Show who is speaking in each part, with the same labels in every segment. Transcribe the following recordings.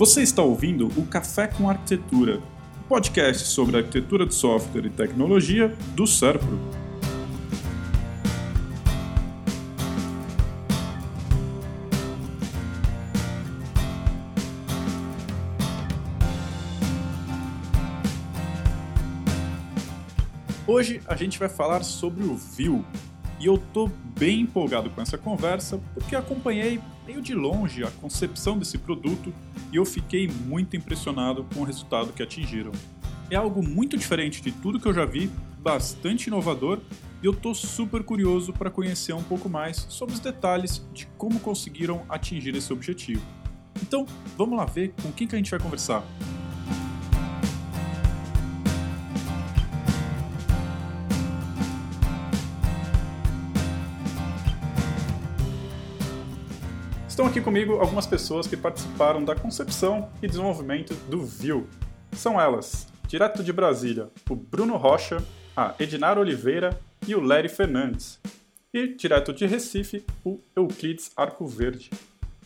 Speaker 1: Você está ouvindo o Café com Arquitetura, um podcast sobre arquitetura de software e tecnologia do Serpro. Hoje a gente vai falar sobre o Vue, e eu tô bem empolgado com essa conversa porque acompanhei meio de longe a concepção desse produto e eu fiquei muito impressionado com o resultado que atingiram. É algo muito diferente de tudo que eu já vi, bastante inovador e eu tô super curioso para conhecer um pouco mais sobre os detalhes de como conseguiram atingir esse objetivo. Então, vamos lá ver com quem que a gente vai conversar. Estão aqui comigo algumas pessoas que participaram da concepção e desenvolvimento do Vue. São elas, direto de Brasília, o Bruno Rocha, a Edinara Oliveira e o Lery Fernandes. E, direto de Recife, o Euclides Arco Verde.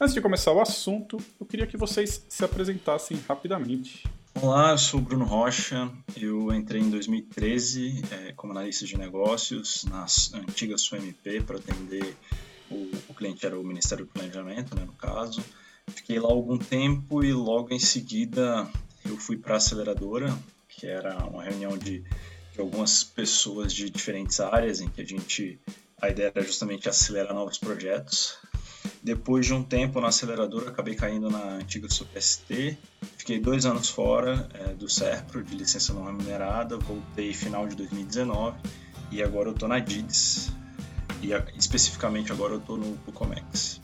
Speaker 1: Antes de começar o assunto, eu queria que vocês se apresentassem rapidamente.
Speaker 2: Olá, eu sou o Bruno Rocha. Eu entrei em 2013 é, como analista de negócios na antiga SUMP para atender o, o cliente era o Ministério do Planejamento, né, no caso. Fiquei lá algum tempo e logo em seguida eu fui para a aceleradora, que era uma reunião de, de, algumas pessoas de diferentes áreas em que a gente a ideia era justamente acelerar novos projetos. Depois de um tempo na aceleradora, acabei caindo na antiga SUPST. Fiquei dois anos fora é, do SERPRO, de licença não remunerada. Voltei final de 2019 e agora eu estou na DIDS, e especificamente agora eu estou no, Comex.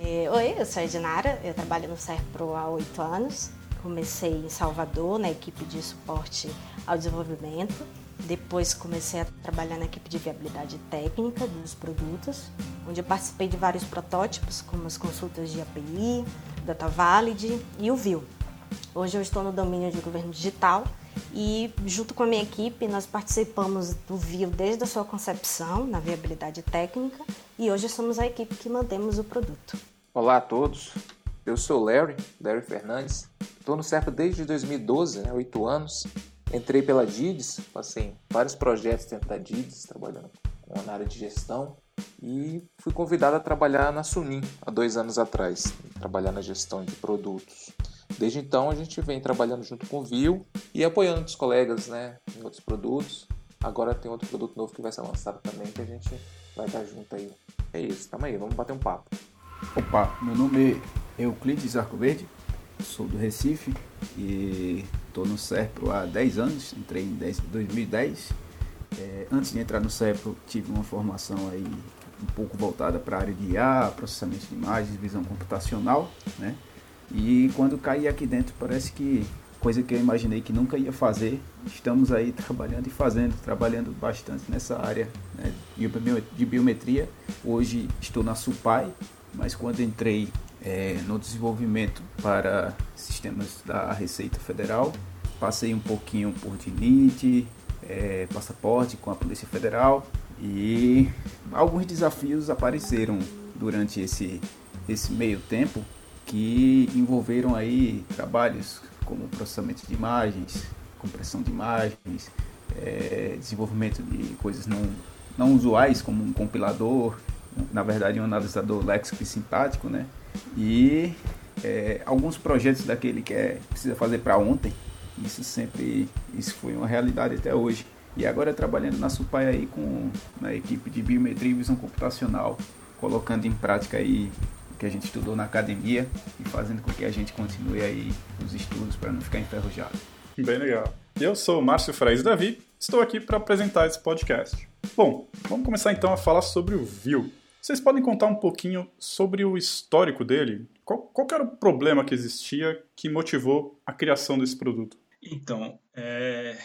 Speaker 3: É, oi, eu sou a Edinara, eu trabalho no Serpro há oito anos. Comecei em Salvador, na equipe de suporte ao desenvolvimento. Depois comecei a trabalhar na equipe de viabilidade técnica dos produtos, onde eu participei de vários protótipos, como as consultas de API, DataValid e o Vue. Hoje eu estou no domínio de governo digital e junto com a minha equipe nós participamos do VIO desde a sua concepção na viabilidade técnica e hoje somos a equipe que mantemos o produto.
Speaker 4: Olá a todos, eu sou o Larry, Larry Fernandes, estou no CERPA desde 2012, né, 8 anos. Entrei pela DIDS, passei em vários projetos dentro da DIDS, trabalhando na área de gestão e fui convidado a trabalhar na Sunim há dois anos atrás, trabalhar na gestão de produtos. Desde então a gente vem trabalhando junto com o Viu e apoiando os colegas né, em outros produtos. Agora tem outro produto novo que vai ser lançado também que a gente vai estar junto aí. É isso, tamo aí, vamos bater um papo.
Speaker 5: Opa, meu nome é Euclides Arco Verde, sou do Recife e estou no SERPRO há 10 anos, entrei em 10, 2010. É, antes de entrar no SERPRO tive uma formação aí um pouco voltada para a área de IA, processamento de imagens, visão computacional, né? E quando caí aqui dentro, parece que coisa que eu imaginei que nunca ia fazer, estamos aí trabalhando e fazendo, trabalhando bastante nessa área né, de biometria. Hoje estou na SUPAI, mas quando entrei é, no desenvolvimento para sistemas da Receita Federal, passei um pouquinho por DINIT, é, passaporte com a Polícia Federal e alguns desafios apareceram durante esse, esse meio tempo que envolveram aí trabalhos como processamento de imagens, compressão de imagens, é, desenvolvimento de coisas não, não usuais como um compilador, na verdade um analisador léxico e sintático, né? E é, alguns projetos daquele que é, precisa fazer para ontem, isso sempre isso foi uma realidade até hoje. E agora trabalhando na Supai aí com na equipe de biometria e visão computacional, colocando em prática aí que a gente estudou na academia e fazendo com que a gente continue aí os estudos para não ficar enferrujado.
Speaker 1: Bem legal. Eu sou o Márcio Frais Davi, estou aqui para apresentar esse podcast. Bom, vamos começar então a falar sobre o Vue. Vocês podem contar um pouquinho sobre o histórico dele? Qual, qual era o problema que existia que motivou a criação desse produto?
Speaker 2: Então, é,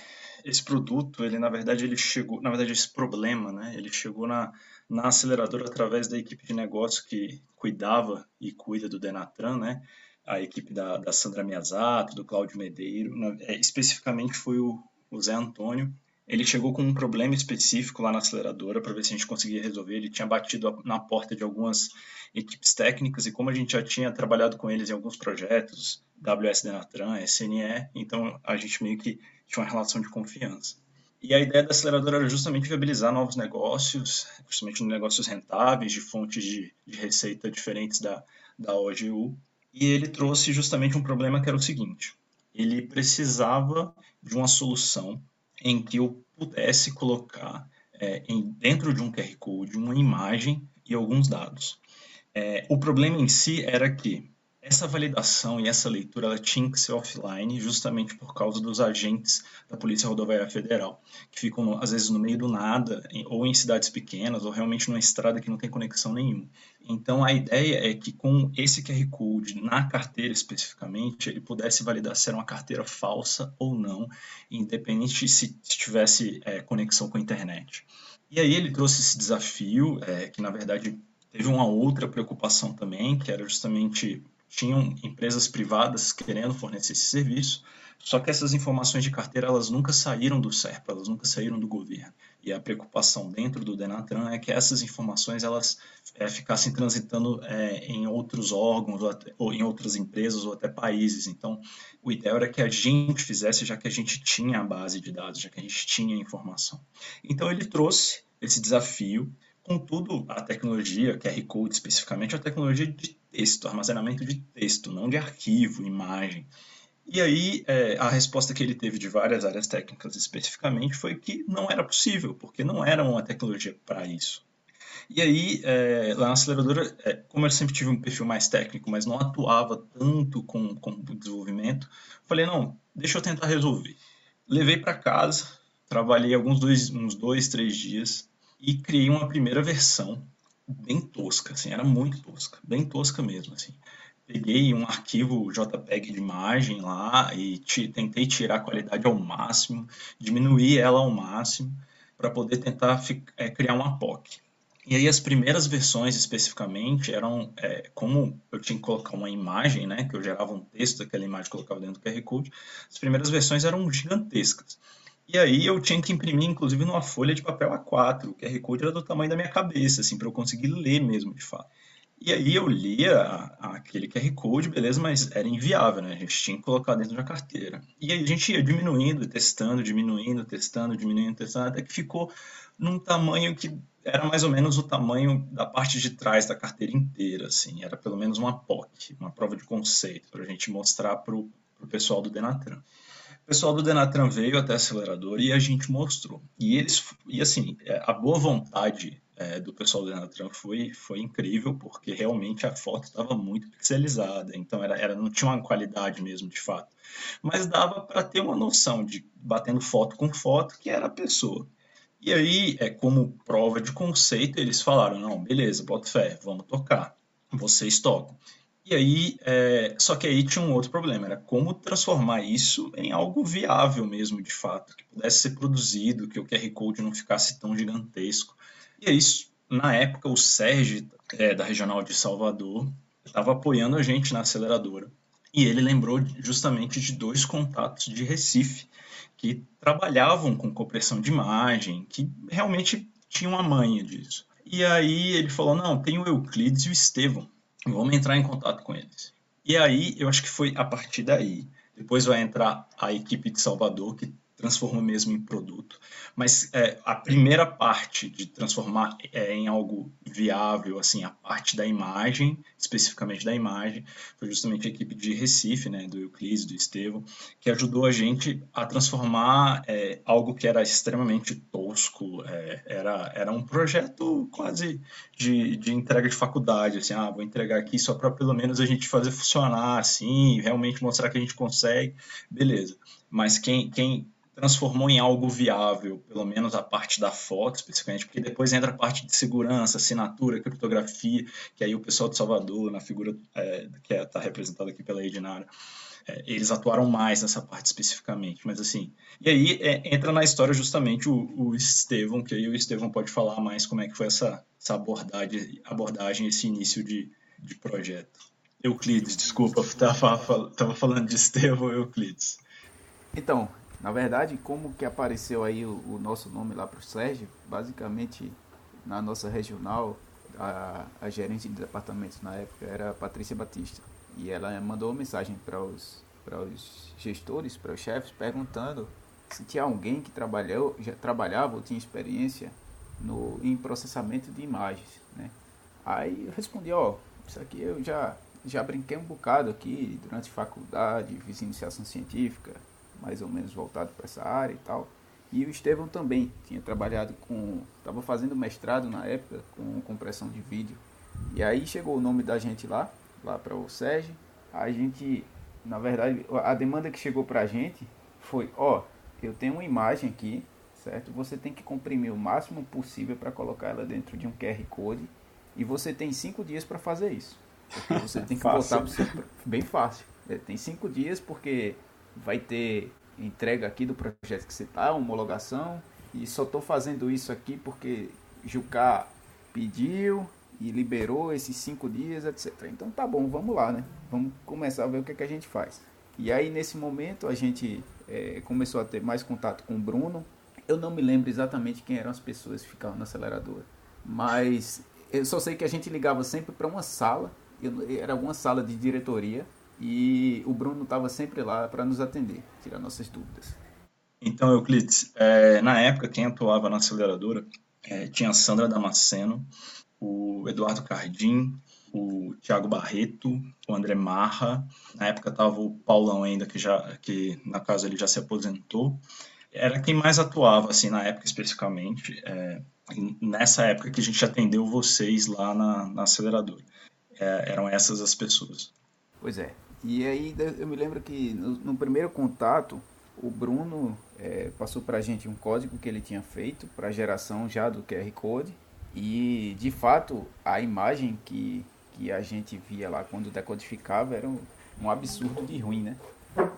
Speaker 2: esse produto, ele na verdade ele chegou, na verdade esse problema, né, ele chegou na, na aceleradora através da equipe de negócio que cuidava e cuida do Denatran, né, a equipe da, da Sandra Miyazato, do Cláudio Medeiro, na, é, especificamente foi o, o Zé Antônio, ele chegou com um problema específico lá na aceleradora para ver se a gente conseguia resolver. Ele tinha batido na porta de algumas equipes técnicas e como a gente já tinha trabalhado com eles em alguns projetos, WS Denatran, SNE, então a gente meio que tinha uma relação de confiança. E a ideia da aceleradora era justamente viabilizar novos negócios, justamente negócios rentáveis, de fontes de, de receita diferentes da, da OGU. E ele trouxe justamente um problema que era o seguinte: ele precisava de uma solução em que eu pudesse colocar é, em, dentro de um QR Code uma imagem e alguns dados. É, o problema em si era que essa validação e essa leitura ela tinha que ser offline, justamente por causa dos agentes da Polícia Rodoviária Federal, que ficam, às vezes, no meio do nada, ou em cidades pequenas, ou realmente numa estrada que não tem conexão nenhuma. Então, a ideia é que, com esse QR Code, na carteira especificamente, ele pudesse validar se era uma carteira falsa ou não, independente se tivesse é, conexão com a internet. E aí ele trouxe esse desafio, é, que na verdade teve uma outra preocupação também, que era justamente tinham empresas privadas querendo fornecer esse serviço, só que essas informações de carteira elas nunca saíram do SERP, elas nunca saíram do governo. E a preocupação dentro do Denatran é que essas informações elas é, ficassem transitando é, em outros órgãos ou, até, ou, em outras empresas ou até países. Então, o ideal era que a gente fizesse, já que a gente tinha a base de dados, já que a gente tinha a informação. Então, ele trouxe esse desafio Contudo, a tecnologia, QR Code especificamente, é a tecnologia de texto, armazenamento de texto, não de arquivo, imagem. E aí, é, a resposta que ele teve de várias áreas técnicas especificamente foi que não era possível, porque não era uma tecnologia para isso. E aí, é, lá na aceleradora, é, como eu sempre tive um perfil mais técnico, mas não atuava tanto com, com o desenvolvimento, falei, não, deixa eu tentar resolver. Levei para casa, trabalhei alguns dois, uns dois, três dias, e criei uma primeira versão bem tosca, assim, era muito tosca, bem tosca mesmo, assim. Peguei um arquivo JPEG de imagem lá e tentei tirar a qualidade ao máximo, diminuir ela ao máximo, para poder tentar é, criar uma POC. E aí as primeiras versões especificamente eram, é, como eu tinha que colocar uma imagem, né, que eu gerava um texto daquela imagem colocava dentro do QR Code, as primeiras versões eram gigantescas. E aí eu tinha que imprimir, inclusive, numa folha de papel A4. O QR Code era do tamanho da minha cabeça, assim, para eu conseguir ler mesmo, de fato. E aí eu lia aquele QR Code, beleza, mas era inviável, né? A gente tinha que colocar dentro da carteira. E aí a gente ia diminuindo, testando, diminuindo, testando, diminuindo, testando, até que ficou num tamanho que era mais ou menos o tamanho da parte de trás da carteira inteira, assim. Era pelo menos uma POC, uma prova de conceito, para a gente mostrar para o pessoal do Denatran. O pessoal do Denatran veio até a aceleradora e a gente mostrou. E eles, e assim, é, a boa vontade é, do pessoal do Denatran foi, foi incrível, porque realmente a foto estava muito pixelizada, então era, era, não tinha uma qualidade mesmo, de fato. Mas dava para ter uma noção de, batendo foto com foto, que era a pessoa. E aí, é, como prova de conceito, eles falaram, não, beleza, bota fé, vamos tocar. Vocês tocam. E aí, é, só que aí tinha um outro problema, era como transformar isso em algo viável mesmo, de fato, que pudesse ser produzido, que o QR Code não ficasse tão gigantesco. E aí, na época, o Sérgio, é, da Regional de Salvador, estava apoiando a gente na aceleradora. E ele lembrou justamente de dois contatos de Recife, que trabalhavam com compressão de imagem, que realmente tinham a manha disso. E aí ele falou, não, tem o Euclides e o Estevão Vamos entrar em contato com eles. E aí, eu acho que foi a partir daí. Depois vai entrar a equipe de Salvador, que transforma mesmo em produto. Mas é, a primeira parte de transformar é, em algo viável, assim, a parte da imagem, especificamente da imagem, foi justamente a equipe de Recife, né, do Euclides, do Estevão, que ajudou a gente a transformar é, algo que era extremamente tosco, é, era, era um projeto quase de, de entrega de faculdade, assim, ah, vou entregar aqui só para pelo menos a gente fazer funcionar, assim, realmente mostrar que a gente consegue, beleza. Mas quem, quem transformou em algo viável, pelo menos a parte da foto, especificamente, porque depois entra a parte de segurança, assinatura, criptografia, que aí o pessoal de Salvador, na figura é, que está é, representada aqui pela Edinara, é, eles atuaram mais nessa parte especificamente, mas assim, e aí é, entra na história justamente o, o Estevão, que aí o Estevão pode falar mais como é que foi essa, essa abordagem, abordagem, esse início de, de projeto. Euclides, desculpa, estava falando de Estevão Euclides.
Speaker 5: Então, Na verdade, como que apareceu aí o, o nosso nome lá para o Sérgio, basicamente na nossa regional, a, a gerente de departamento na época era Patrícia Batista. E ela mandou uma mensagem para os, para os gestores, para os chefes, perguntando se tinha alguém que trabalhou, já trabalhava ou tinha experiência no, em processamento de imagens. Né? Aí eu respondi, ó, isso aqui eu já, já brinquei um bocado aqui durante faculdade, fiz iniciação científica, mais ou menos voltado para essa área e tal. E o Estevão também tinha trabalhado com. estava fazendo mestrado na época com compressão de vídeo. E aí chegou o nome da gente lá, lá para o Sérgio. A gente, na verdade, a demanda que chegou para a gente foi: ó, eu tenho uma imagem aqui, certo? Você tem que comprimir o máximo possível para colocar ela dentro de um QR Code. E você tem cinco dias para fazer isso. Porque você tem que botar bem fácil. É, tem cinco dias porque vai ter entrega aqui do projeto que você está, homologação, e só estou fazendo isso aqui porque Jucá pediu e liberou esses cinco dias, etc. Então tá bom, vamos lá, né? Vamos começar a ver o que, é que a gente faz. E aí nesse momento a gente é, começou a ter mais contato com o Bruno. Eu não me lembro exatamente quem eram as pessoas que ficavam na aceleradora, mas eu só sei que a gente ligava sempre para uma sala, era uma sala de diretoria, e o Bruno estava sempre lá para nos atender, tirar nossas dúvidas.
Speaker 2: Então, Euclides, é, na época quem atuava na aceleradora é, tinha a Sandra Damasceno, o Eduardo Cardim, o Tiago Barreto, o André Marra, na época estava o Paulão ainda, que já que na casa ele já se aposentou. Era quem mais atuava, assim, na época especificamente, é, nessa época que a gente atendeu vocês lá na, na aceleradora. É, eram essas as pessoas.
Speaker 5: Pois é, e aí eu me lembro que no, no primeiro contato, o Bruno é, passou para a gente um código que ele tinha feito para geração já do QR Code. E de fato a imagem que, que a gente via lá quando decodificava era um, um absurdo de ruim, né?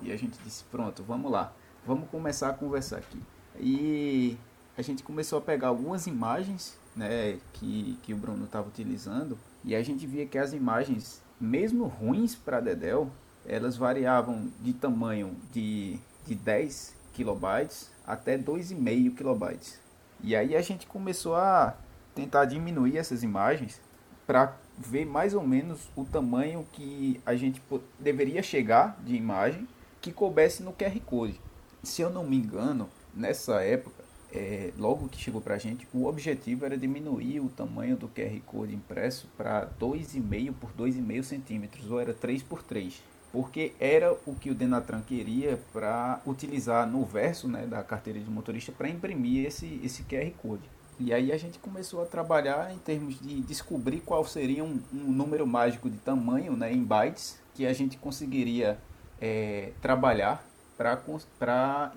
Speaker 5: E a gente disse, pronto, vamos lá, vamos começar a conversar aqui. E a gente começou a pegar algumas imagens né, que, que o Bruno estava utilizando e a gente via que as imagens mesmo ruins para Dedel, elas variavam de tamanho de, de 10 kilobytes até 2,5 kilobytes. E aí a gente começou a tentar diminuir essas imagens para ver mais ou menos o tamanho que a gente deveria chegar de imagem que coubesse no QR Code. Se eu não me engano, nessa época é, logo que chegou para a gente, o objetivo era diminuir o tamanho do QR Code impresso para 2,5 por 2,5 centímetros, ou era 3 por 3 porque era o que o Denatran queria para utilizar no verso né, da carteira de motorista para imprimir esse, esse QR Code. E aí a gente começou a trabalhar em termos de descobrir qual seria um, um número mágico de tamanho né, em bytes que a gente conseguiria é, trabalhar para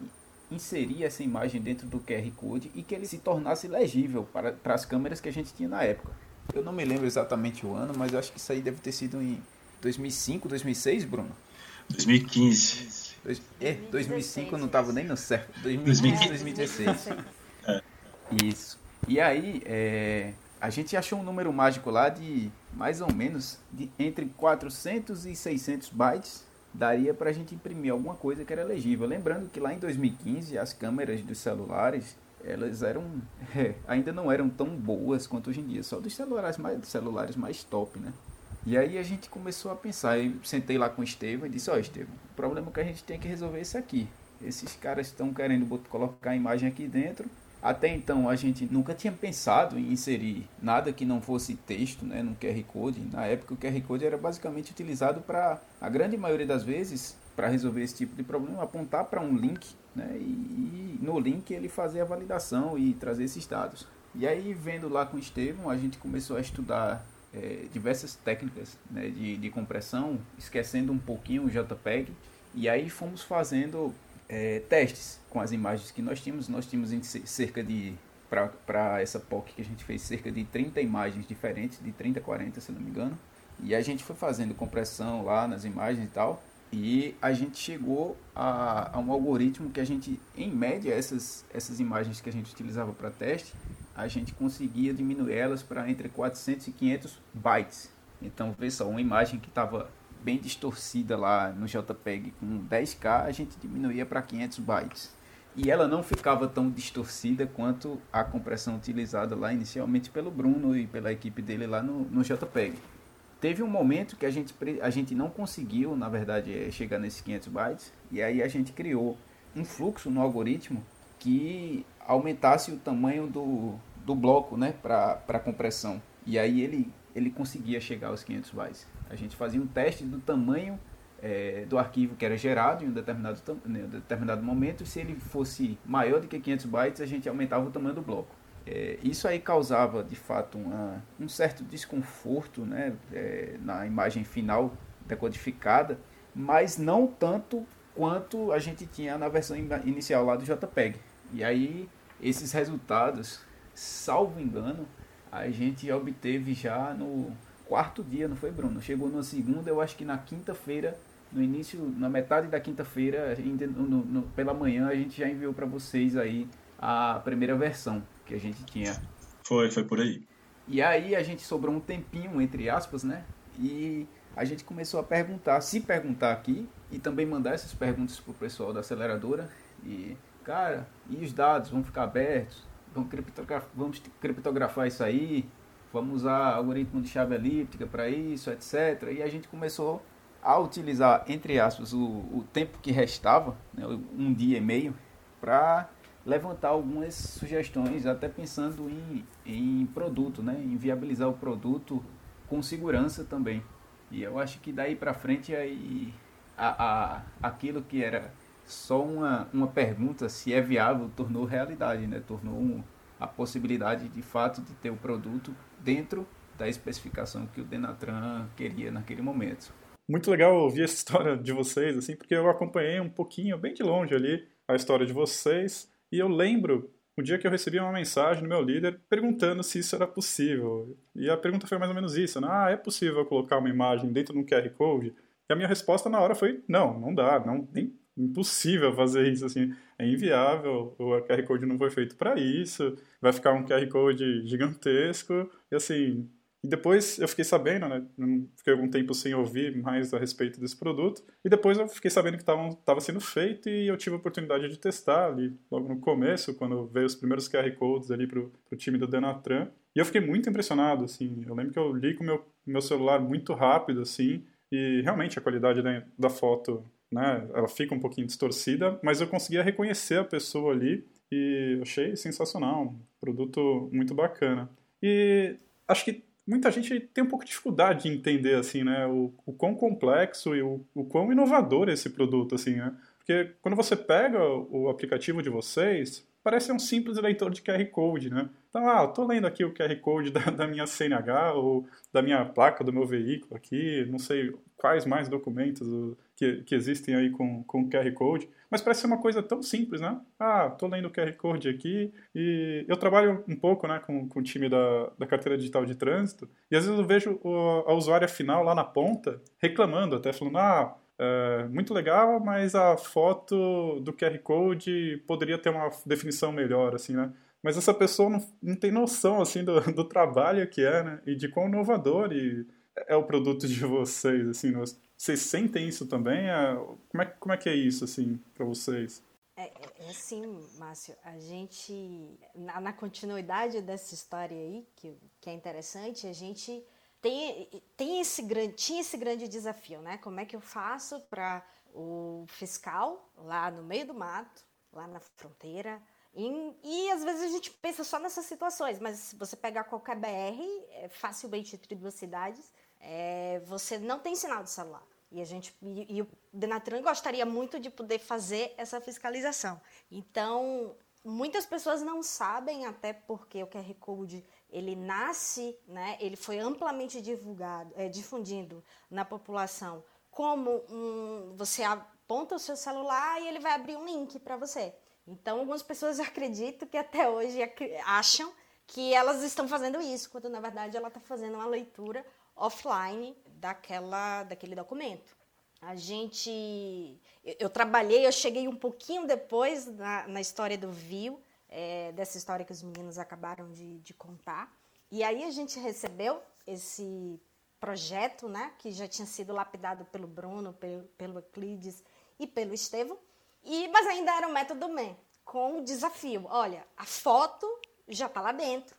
Speaker 5: inserir essa imagem dentro do QR Code e que ele se tornasse legível para, para as câmeras que a gente tinha na época. Eu não me lembro exatamente o ano, mas eu acho que isso aí deve ter sido em 2005, 2006, Bruno?
Speaker 2: 2015.
Speaker 5: Dois, é, 2005 eu não estava nem no certo. 2015, 2016. É. Isso. E aí, é, a gente achou um número mágico lá de mais ou menos de entre 400 e 600 bytes daria para a gente imprimir alguma coisa que era legível. Lembrando que lá em 2015 as câmeras dos celulares elas eram é, ainda não eram tão boas quanto hoje em dia, só dos celulares mais dos celulares mais top, né? E aí a gente começou a pensar, eu sentei lá com o Estevam e disse, ó oh, Estevam, o problema é que a gente tem que resolver é isso aqui. Esses caras estão querendo colocar a imagem aqui dentro até então a gente nunca tinha pensado em inserir nada que não fosse texto né, no QR Code. Na época o QR Code era basicamente utilizado para, a grande maioria das vezes, para resolver esse tipo de problema, apontar para um link né, e, e, no link ele fazer a validação e trazer esses dados. E aí vendo lá com o Estevam, a gente começou a estudar é, diversas técnicas né, de, de compressão, esquecendo um pouquinho o JPEG. E aí fomos fazendo é, testes com as imagens que nós tínhamos. Nós tínhamos cerca de, para essa POC que a gente fez, cerca de 30 imagens diferentes, de 30 a 40, se não me engano. E a gente foi fazendo compressão lá nas imagens e tal. E a gente chegou a, a um algoritmo que a gente, em média, essas, essas imagens que a gente utilizava para teste, a gente conseguia diminuir elas para entre 400 e 500 bytes. Então, vê só, uma imagem que estava bem distorcida lá no JPEG com 10K, a gente diminuía para 500 bytes. E ela não ficava tão distorcida quanto a compressão utilizada lá inicialmente pelo Bruno e pela equipe dele lá no, no JPEG. Teve um momento que a gente, a gente não conseguiu, na verdade, é, chegar nesses 500 bytes, e aí a gente criou um fluxo no algoritmo que aumentasse o tamanho do, do bloco né, para compressão. E aí ele, ele conseguia chegar aos 500 bytes. A gente fazia um teste do tamanho é, do arquivo que era gerado em um determinado, em um determinado momento. Se ele fosse maior do que 500 bytes, a gente aumentava o tamanho do bloco. É, isso aí causava, de fato, uma, um certo desconforto né, é, na imagem final decodificada, mas não tanto quanto a gente tinha na versão inicial lá do JPEG. E aí, esses resultados, salvo engano, a gente obteve já no quarto dia, não foi, Bruno? Chegou na segunda, eu acho que na quinta-feira, no início, na metade da quinta-feira, pela manhã, a gente já enviou para vocês aí a primeira versão que a gente tinha.
Speaker 2: Foi, foi por aí.
Speaker 5: E aí a gente sobrou um tempinho, entre aspas, né? E a gente começou a perguntar, se perguntar aqui, e também mandar essas perguntas pro pessoal da aceleradora. E, cara, e os dados vão ficar abertos? Vamos criptografar, vamos criptografar isso aí? vamos usar algoritmo de chave elíptica para isso, etc. E a gente começou a utilizar, entre aspas, o, o tempo que restava, né, um dia e meio, para levantar algumas sugestões, até pensando em, em produto, né, em viabilizar o produto com segurança também. E eu acho que daí para frente aí a, a, aquilo que era só uma, uma pergunta se é viável tornou realidade, né? Tornou um, a possibilidade de fato de ter o produto dentro da especificação que o Denatran queria naquele momento.
Speaker 1: Muito legal ouvir essa história de vocês, assim, porque eu acompanhei um pouquinho, bem de longe ali, a história de vocês, e eu lembro o dia que eu recebi uma mensagem do meu líder perguntando se isso era possível. E a pergunta foi mais ou menos isso, né? Ah, é possível colocar uma imagem dentro de um QR Code? E a minha resposta na hora foi, não, não dá, não, nem impossível fazer isso, assim, é inviável, o QR Code não foi feito para isso, vai ficar um QR Code gigantesco, e assim, e depois eu fiquei sabendo, né, fiquei algum tempo sem ouvir mais a respeito desse produto, e depois eu fiquei sabendo que estava sendo feito e eu tive a oportunidade de testar ali, logo no começo, quando veio os primeiros QR Codes ali para o time do Denatran, e eu fiquei muito impressionado, assim, eu lembro que eu li com o meu, meu celular muito rápido, assim, e realmente a qualidade da, da foto né? Ela fica um pouquinho distorcida, mas eu conseguia reconhecer a pessoa ali e achei sensacional, um produto muito bacana. E acho que muita gente tem um pouco de dificuldade de entender assim, né, o, o quão complexo e o, o quão inovador é esse produto assim, né? Porque quando você pega o aplicativo de vocês, parece um simples leitor de QR Code, né? Então, ah, estou lendo aqui o QR Code da, da, minha CNH ou da minha placa do meu veículo aqui, não sei quais mais documentos que, que existem aí com, com QR Code, mas parece ser uma coisa tão simples, né? Ah, estou lendo o QR Code aqui e eu trabalho um pouco né, com, com o time da, da carteira digital de trânsito e às vezes eu vejo o, a usuária final lá na ponta reclamando, até falando, ah, é, muito legal, mas a foto do QR Code poderia ter uma definição melhor, assim, né? Mas essa pessoa não, não tem noção, assim, do, do trabalho que é, né? E de quão inovador e é o produto de vocês, assim, vocês sentem isso também? É, como, é, como é que é isso, assim, para vocês?
Speaker 3: É, é, é, assim, Márcio, a gente, na, na, continuidade dessa história aí, que, que é interessante, a gente tem, tem esse grande, tinha esse grande desafio, né? Como é que eu faço para o fiscal lá no meio do mato, lá na fronteira, e, e, às vezes a gente pensa só nessas situações, mas se você pegar qualquer BR, é facilmente entre duas cidades, é, você não tem sinal de celular. E a gente e, e o Denatran gostaria muito de poder fazer essa fiscalização. Então, muitas pessoas não sabem até porque o QR Code ele nasce, né, ele foi amplamente divulgado, é, difundido na população como um, você aponta o seu celular e ele vai abrir um link para você. Então, algumas pessoas acreditam que até hoje acham que elas estão fazendo isso, quando na verdade ela está fazendo uma leitura offline daquela, daquele documento. A gente. Eu, eu, trabalhei, eu cheguei um pouquinho depois na, na história do Vio, é, dessa história que os meninos acabaram de, de contar. E aí a gente recebeu esse projeto, né, que já tinha sido lapidado pelo Bruno, pelo, pelo Euclides e pelo Estevam, e, mas ainda era um método MEN, com o desafio, olha, a foto já está lá dentro,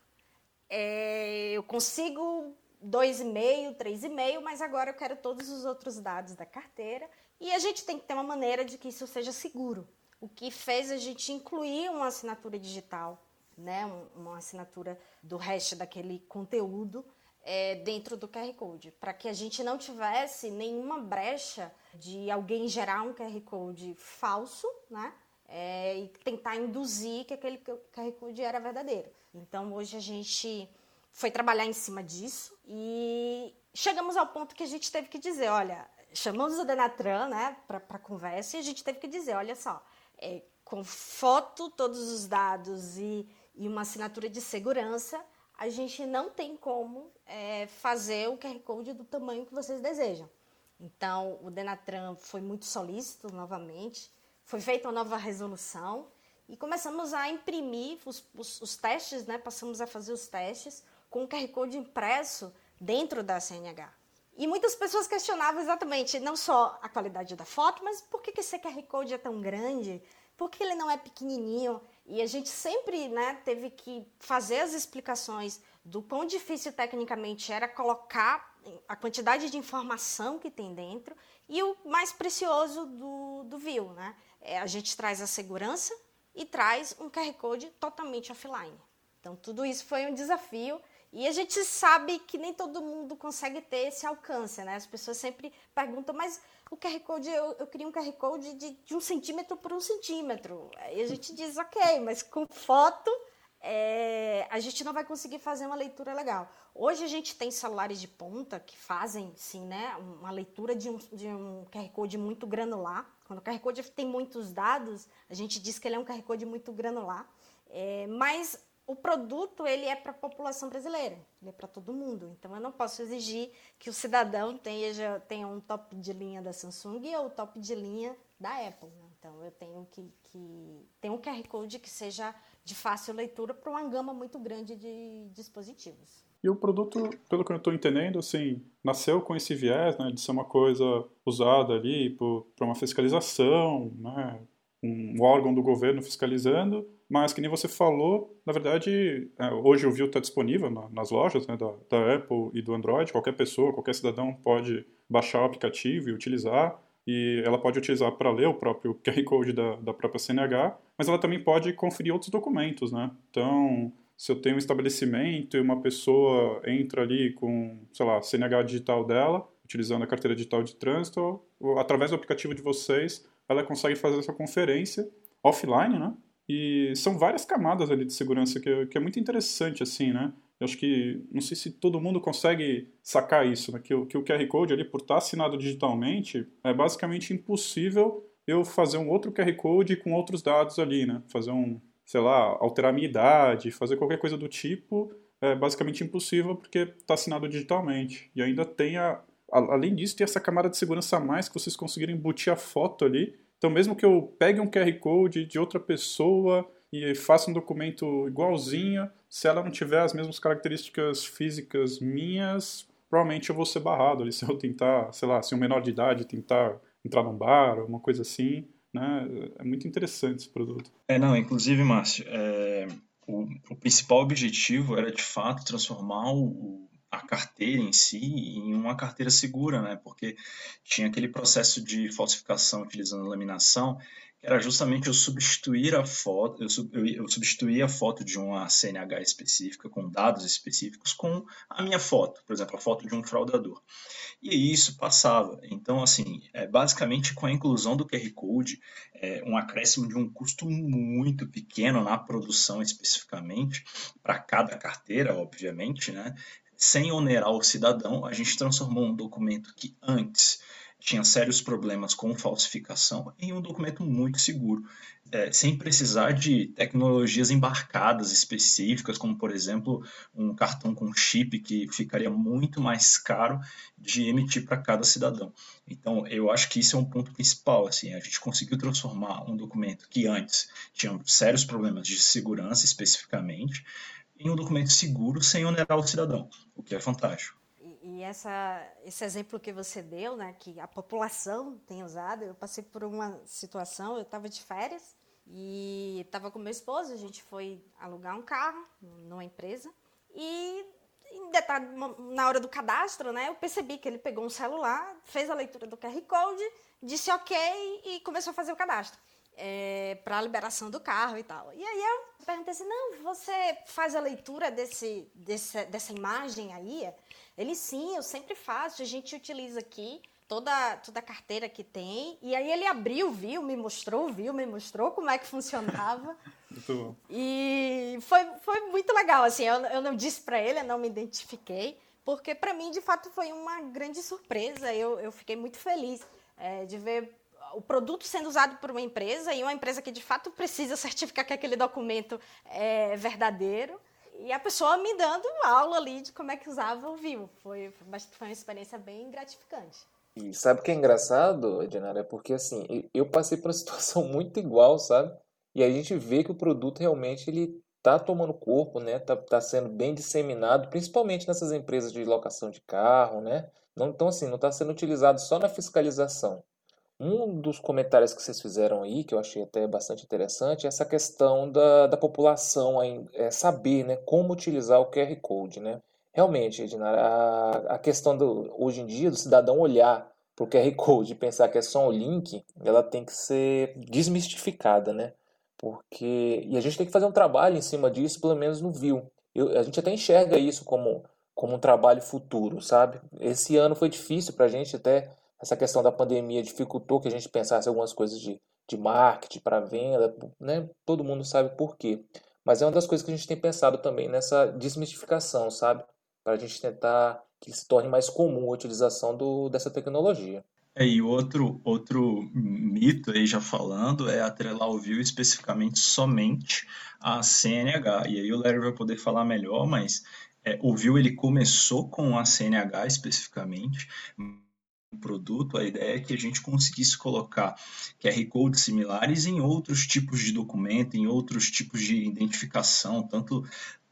Speaker 3: é, eu consigo 2,5, 3,5, mas agora eu quero todos os outros dados da carteira e a gente tem que ter uma maneira de que isso seja seguro. O que fez a gente incluir uma assinatura digital, né, uma assinatura do resto daquele conteúdo é, dentro do QR Code, para que a gente não tivesse nenhuma brecha de alguém gerar um QR Code falso, né? É, e tentar induzir que aquele QR Code era verdadeiro. Então hoje a gente foi trabalhar em cima disso e chegamos ao ponto que a gente teve que dizer, olha, chamamos o Denatran, né, para conversa e a gente teve que dizer, olha só, é, com foto, todos os dados e, e uma assinatura de segurança, a gente não tem como é, fazer o QR Code do tamanho que vocês desejam. Então, o Denatran foi muito solícito novamente, foi feita uma nova resolução e começamos a imprimir os, os, os testes, né? passamos a fazer os testes com o QR Code impresso dentro da CNH. E muitas pessoas questionavam exatamente não só a qualidade da foto, mas por que, que esse QR Code é tão grande? Por que ele não é pequenininho? E a gente sempre né, teve que fazer as explicações do quão difícil tecnicamente era colocar a quantidade de informação que tem dentro e o mais precioso do, do View. Né? É, a gente traz a segurança e traz um QR Code totalmente offline. Então, tudo isso foi um desafio e a gente sabe que nem todo mundo consegue ter esse alcance, né? As pessoas sempre perguntam, mas o QR Code, eu, eu queria um QR Code de, de um centímetro por um centímetro. Aí a gente diz, ok, mas com foto é, a gente não vai conseguir fazer uma leitura legal. Hoje a gente tem celulares de ponta que fazem, sim, né, uma leitura de um, de um QR Code muito granular. Quando o QR Code tem muitos dados, a gente diz que ele é um QR Code muito granular. É, mas o produto ele é para a população brasileira, ele é para todo mundo. Então eu não posso exigir que o cidadão tenha, tenha um top de linha da Samsung ou top de linha da Apple. Né? Então eu tenho que, que ter um QR Code que seja de fácil leitura para uma gama muito grande de dispositivos.
Speaker 1: E o produto, pelo que eu estou entendendo, assim, nasceu com esse viés né, de ser uma coisa usada ali para uma fiscalização, né, um órgão do governo fiscalizando, mas que nem você falou, na verdade, é, hoje o View está disponível nas lojas né, da, da, Apple e do Android. Qualquer pessoa, qualquer cidadão pode baixar o aplicativo e utilizar. E ela pode utilizar para ler o próprio QR Code da, da própria CNH, mas ela também pode conferir outros documentos, né? Então, se eu tenho um estabelecimento e uma pessoa entra ali com, sei lá, CNH digital dela, utilizando a carteira digital de trânsito, através do aplicativo de vocês, ela consegue fazer essa conferência offline, né? E são várias camadas ali de segurança que, que é muito interessante, assim, né? Eu acho que, não sei se todo mundo consegue sacar isso, né? Que, que o QR Code ali, por estar assinado digitalmente, é basicamente impossível eu fazer um outro QR Code com outros dados ali, né? Fazer um, sei lá, alterar a minha idade, fazer qualquer coisa do tipo, é basicamente impossível porque está assinado digitalmente. E ainda tem a, além disso, tem essa camada de segurança a mais que vocês conseguirem embutir a foto ali então, mesmo que eu pegue um QR Code de outra pessoa e faça um documento igualzinho, se ela não tiver as mesmas características físicas minhas, provavelmente eu vou ser barrado ali. Se eu tentar, sei lá, se um menor de idade tentar entrar num bar, uma coisa assim, né? É muito interessante esse produto.
Speaker 2: É, não, inclusive, Márcio, é, o, o, principal objetivo era de fato transformar o, a carteira em si em uma carteira segura, né? Porque tinha aquele processo de falsificação utilizando laminação, que era justamente eu substituir a foto, eu, eu, eu substituir a foto de uma CNH específica com dados específicos com a minha foto, por exemplo, a foto de um fraudador. E isso passava. Então, assim, é, basicamente com a inclusão do QR Code, é, um acréscimo de um custo muito pequeno na produção especificamente, para cada carteira, obviamente, né? Sem onerar o cidadão, a gente transformou um documento que antes tinha sérios problemas com falsificação em um documento muito seguro, é, sem precisar de tecnologias embarcadas específicas, como por exemplo um cartão com chip que ficaria muito mais caro de emitir para cada cidadão. Então, eu acho que isso é um ponto principal. Assim, a gente conseguiu transformar um documento que antes tinha sérios problemas de segurança especificamente em um documento seguro sem onerar o cidadão, o que é fantástico.
Speaker 3: E, E essa, esse exemplo que você deu, né, que a população tem usado, eu passei por uma situação, eu estava de férias e estava com meu esposo, a gente foi alugar um carro numa empresa e na hora do cadastro, né, eu percebi que ele pegou um celular, fez a leitura do QR Code, disse ok e começou a fazer o cadastro é, para a liberação do carro e tal. E aí eu perguntei assim, não, você faz a leitura desse, desse, dessa imagem aí? Ele, sim, eu sempre faço, a gente utiliza aqui toda, toda a carteira que tem. E aí ele abriu, viu, me mostrou, viu, me mostrou como é que funcionava.
Speaker 1: muito bom.
Speaker 3: E foi, foi muito legal, assim, eu, eu não disse para ele, eu não me identifiquei, porque para mim, de fato, foi uma grande surpresa. Eu, eu fiquei muito feliz é, de ver o produto sendo usado por uma empresa e uma empresa que de fato precisa certificar que aquele documento é verdadeiro e a pessoa me dando aula ali de como é que usava o Vivo. Foi, foi uma experiência bem gratificante.
Speaker 4: E sabe o que é engraçado, Edinara? É porque assim, eu passei por uma situação muito igual, sabe? E a gente vê que o produto realmente ele tá tomando corpo, né? Tá, tá sendo bem disseminado, principalmente nessas empresas de locação de carro, né? Não, então assim, não está sendo utilizado só na fiscalização, um dos comentários que vocês fizeram aí, que eu achei até bastante interessante, é essa questão da, da população é, saber né, como utilizar o QR Code. Né? Realmente, Edinara, a, a questão do, hoje em dia do cidadão olhar para o QR Code e pensar que é só um link, ela tem que ser desmistificada, né? Porque, e a gente tem que fazer um trabalho em cima disso, pelo menos no View. Eu, a gente até enxerga isso como, como um trabalho futuro, sabe? Esse ano foi difícil para a gente até essa questão da pandemia dificultou que a gente pensasse algumas coisas de, de marketing para venda, né? Todo mundo sabe por quê. Mas é uma das coisas que a gente tem pensado também nessa desmistificação, sabe? Para a gente tentar que se torne mais comum a utilização do, dessa tecnologia.
Speaker 2: É, e outro, outro mito aí já falando é atrelar o View especificamente somente a CNH. E aí o Larry vai poder falar melhor, mas é, o View ele começou com a CNH especificamente, produto, a ideia é que a gente conseguisse colocar QR codes similares em outros tipos de documento, em outros tipos de identificação, tanto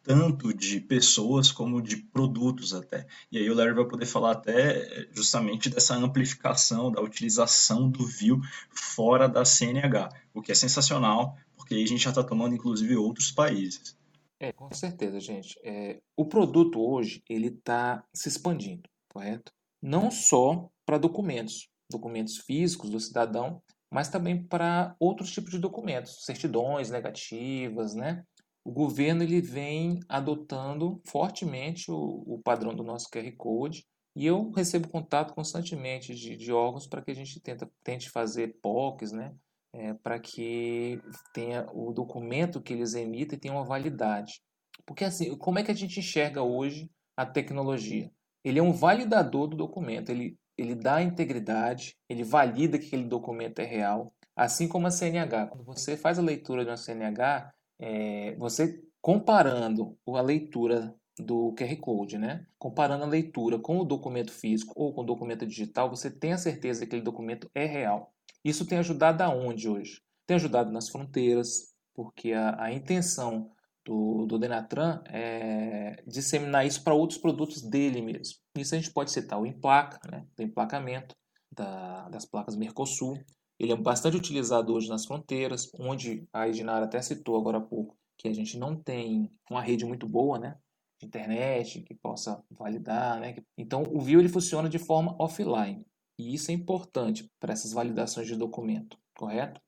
Speaker 2: tanto de pessoas como de produtos até. E aí o Larry vai poder falar até justamente dessa amplificação, da utilização do View fora da CNH, o que é sensacional, porque aí a gente já está tomando inclusive outros países.
Speaker 4: É, com certeza, gente. É, o produto hoje ele está se expandindo, correto? Não só para documentos, documentos físicos do cidadão, mas também para outros tipos de documentos, certidões negativas, né? O governo ele vem adotando fortemente o, o padrão do nosso QR Code e eu recebo contato constantemente de, de órgãos para que a gente tenta, tente fazer POCs, né? É, para que tenha o documento que eles emitem tenha uma validade. Porque assim, como é que a gente enxerga hoje a tecnologia? Ele é um validador do documento, ele ele dá integridade, ele valida que aquele documento é real, assim como a CNH. Quando você faz a leitura de uma CNH, é, você comparando a leitura do QR Code, né? Comparando a leitura com o documento físico ou com o documento digital, você tem a certeza que aquele documento é real. Isso tem ajudado aonde hoje? Tem ajudado nas fronteiras, porque a, a intenção do, do Denatran é disseminar isso para outros produtos dele mesmo. Isso a gente pode citar o Emplaca, né, do emplacamento da, das placas Mercosul. Ele é bastante utilizado hoje nas fronteiras, onde a Edinara até citou agora há pouco que a gente não tem uma rede muito boa, né, de internet que possa validar, né. Então o View ele funciona de forma offline e isso é importante para essas validações de documento, correto?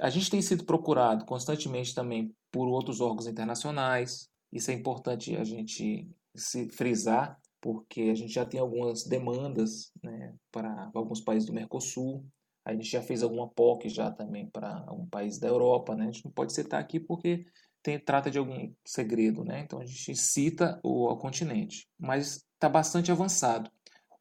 Speaker 4: A gente tem sido procurado constantemente também por outros órgãos internacionais. Isso é importante a gente se frisar, porque a gente já tem algumas demandas né, para alguns países do Mercosul. A gente já fez alguma POC já também para algum país da Europa. Né? A gente não pode citar aqui porque tem, trata de algum segredo, né? então a gente cita o, o continente. Mas está bastante avançado.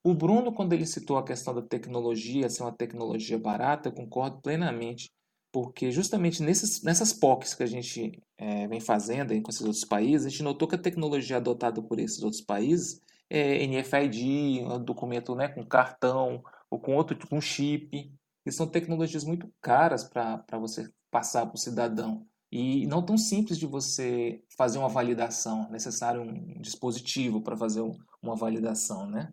Speaker 4: O Bruno, quando ele citou a questão da tecnologia ser uma tecnologia barata, eu concordo plenamente porque justamente nesses, nessas POCs que a gente é, vem fazendo com esses outros países, a gente notou que a tecnologia adotada por esses outros países é NFID, um documento né, com cartão ou com outro com chip, que são tecnologias muito caras para você passar para o cidadão e não tão simples de você fazer uma validação, é necessário um dispositivo para fazer uma validação, né?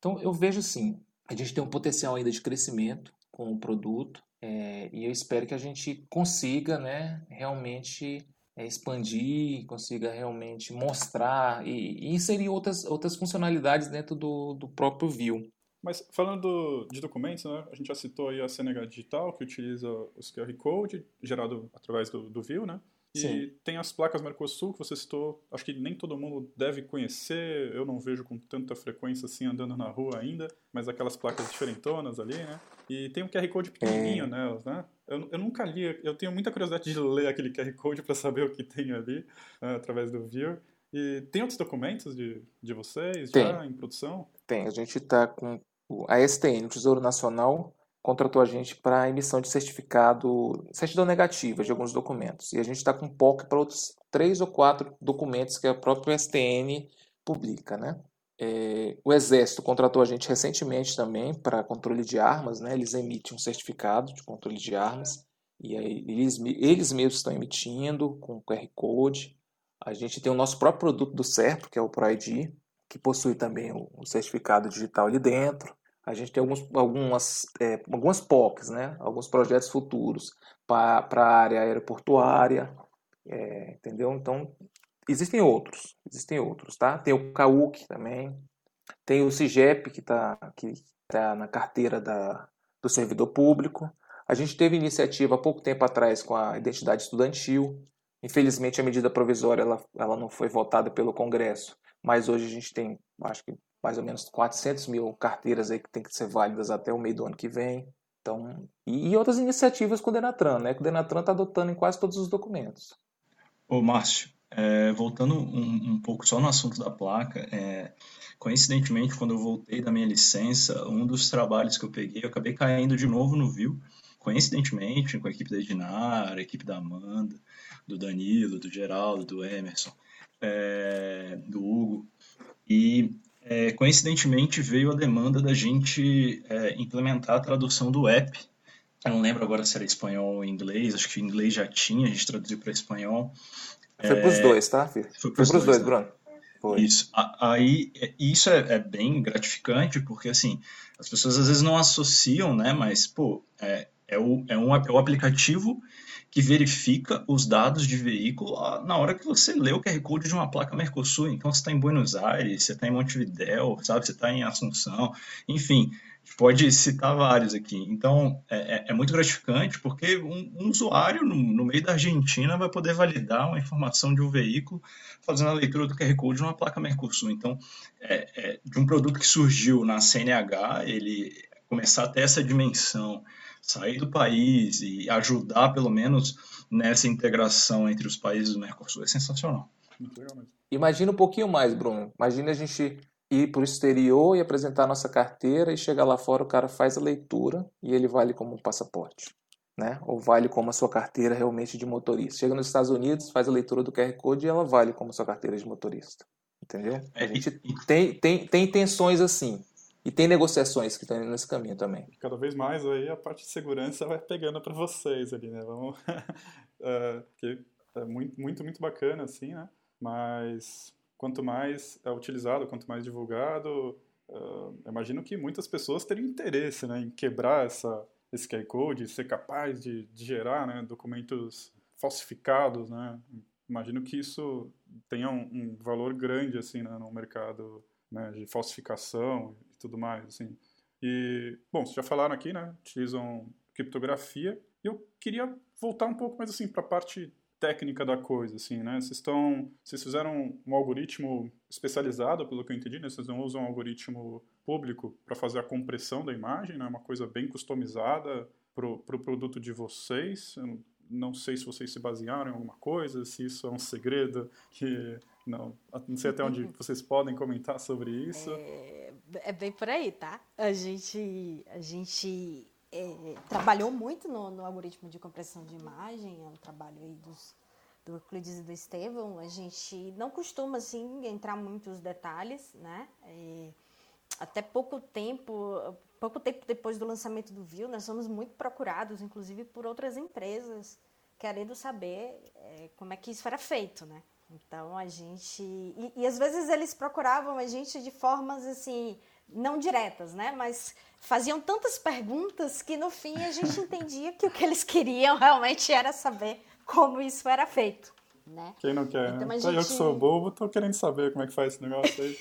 Speaker 4: Então eu vejo sim, a gente tem um potencial ainda de crescimento com o produto é, e eu espero que a gente consiga né, realmente é, expandir, consiga realmente mostrar e, e, inserir outras, outras funcionalidades dentro do, do próprio View.
Speaker 1: Mas falando de documentos, né, a gente já citou aí a CNH Digital, que utiliza os QR Code gerado através do, do View, né? E Sim. tem as placas Mercosul que você citou, acho que nem todo mundo deve conhecer, eu não vejo com tanta frequência assim andando na rua ainda, mas aquelas placas diferentonas ali, né? E tem um QR Code pequenininho nelas, né? Eu, eu nunca li, eu tenho muita curiosidade de ler aquele QR Code para saber o que tem ali, uh, através do View. E tem outros documentos de, de vocês
Speaker 4: tem.
Speaker 1: já em produção?
Speaker 4: Tem, a gente está com a STN, o Tesouro Nacional, contratou a gente para emissão de certificado, certidão negativa de alguns documentos. E a gente está com POC para outros três ou quatro documentos que a própria STN publica, né? É, o Exército contratou a gente recentemente também para controle de armas, né? Eles emitem um certificado de controle de armas e aí eles, eles mesmos estão emitindo com QR Code. A gente tem o nosso próprio produto do CERPO, que é o ProID, que possui também o, o certificado digital ali dentro. A gente tem alguns, algumas, é, algumas POCs, né? alguns projetos futuros para a área aeroportuária, é, entendeu? Então, existem outros, existem outros, tá? Tem o CAUC também, tem o CIGEP, que está que tá na carteira da, do servidor público. A gente teve iniciativa há pouco tempo atrás com a identidade estudantil. Infelizmente, a medida provisória ela, ela não foi votada pelo Congresso, mas hoje a gente tem, acho que mais ou menos 400 mil carteiras aí que tem que ser válidas até o meio do ano que vem. Então, e, outras iniciativas com o Denatran, né? Que o Denatran está adotando em quase todos os documentos.
Speaker 2: Ô, Márcio, é, voltando um, um, pouco só no assunto da placa, é, coincidentemente, quando eu voltei da minha licença, um dos trabalhos que eu peguei, eu acabei caindo de novo no Viu, coincidentemente, com a equipe da Edinara, a equipe da Amanda, do Danilo, do Geraldo, do Emerson, é, do Hugo. E é, coincidentemente veio a demanda da gente é, implementar a tradução do app. Eu não lembro agora se era espanhol ou inglês, acho que inglês já tinha, a gente traduziu para espanhol.
Speaker 4: Foi é, para os dois, tá, filho? Foi para os dois, dois tá? Bruno.
Speaker 2: Foi. Isso. Aí, é, isso é, é, bem gratificante, porque, assim, as pessoas às vezes não associam, né? Mas, pô, é, é, o, é, um, é o aplicativo que verifica os dados de veículo na hora que você lê o QR Code de uma placa Mercosul. Então, você está em Buenos Aires, você está em Montevidéu, sabe? Você está em Assunção, enfim, pode citar vários aqui. Então, é, é, é muito gratificante porque um, um usuário no, no, meio da Argentina vai poder validar uma informação de um veículo fazendo a leitura do QR Code de uma placa Mercosul. Então, é, é de um produto que surgiu na CNH, ele começar a ter essa dimensão sair do país e ajudar, pelo menos, nessa integração entre os países do Mercosul é sensacional.
Speaker 4: Imagina um pouquinho mais, Bruno. Imagina a gente ir para o exterior e apresentar nossa carteira e chegar lá fora, o cara faz a leitura e ele vale como um passaporte. Né? Ou vale como a sua carteira realmente de motorista. Chega nos Estados Unidos, faz a leitura do QR Code e ela vale como a sua carteira de motorista. Entendeu? A é, gente tem, tem, tem intenções assim. E tem negociações que estão indo nesse caminho também.
Speaker 1: Cada vez mais aí a parte de segurança vai pegando para vocês ali, né? Vamos, é, é muito, muito, muito bacana assim, né? Mas quanto mais é utilizado, quanto mais divulgado, uh, imagino que muitas pessoas teriam interesse, né, em quebrar essa esse QR code, ser capaz de, de gerar, né, documentos falsificados, né? Imagino que isso tenha um, um valor grande assim né, no mercado né, de falsificação tudo mais, assim. E, bom, vocês já falaram aqui, né? Utilizam criptografia. E eu queria voltar um pouco mais, assim, para a parte técnica da coisa, assim, né? Vocês estão... Vocês fizeram um algoritmo especializado, pelo que eu entendi, né? Vocês não usam um algoritmo público para fazer a compressão da imagem, né? Uma coisa bem customizada para o pro produto de vocês. Eu não sei se vocês se basearam em alguma coisa, se isso é um segredo que não, não sei até onde vocês podem comentar sobre isso.
Speaker 3: É, é bem por aí, tá? A gente, a gente é, trabalhou muito no, no, algoritmo de compressão de imagem, é um trabalho aí dos, do Euclides e do Estevão. A gente não costuma, assim, entrar muito nos detalhes, né? É, até pouco tempo, pouco tempo depois do lançamento do View, nós somos muito procurados, inclusive por outras empresas, querendo saber é, como é que isso era feito, né? Então a gente. E, e, às vezes eles procuravam a gente de formas assim, não diretas, né? Mas faziam tantas perguntas que no fim a gente entendia que o que eles queriam realmente era saber como isso era feito. Né?
Speaker 1: Quem não quer, então, né? Gente... Eu que sou bobo, tô querendo saber como é que faz esse negócio aí.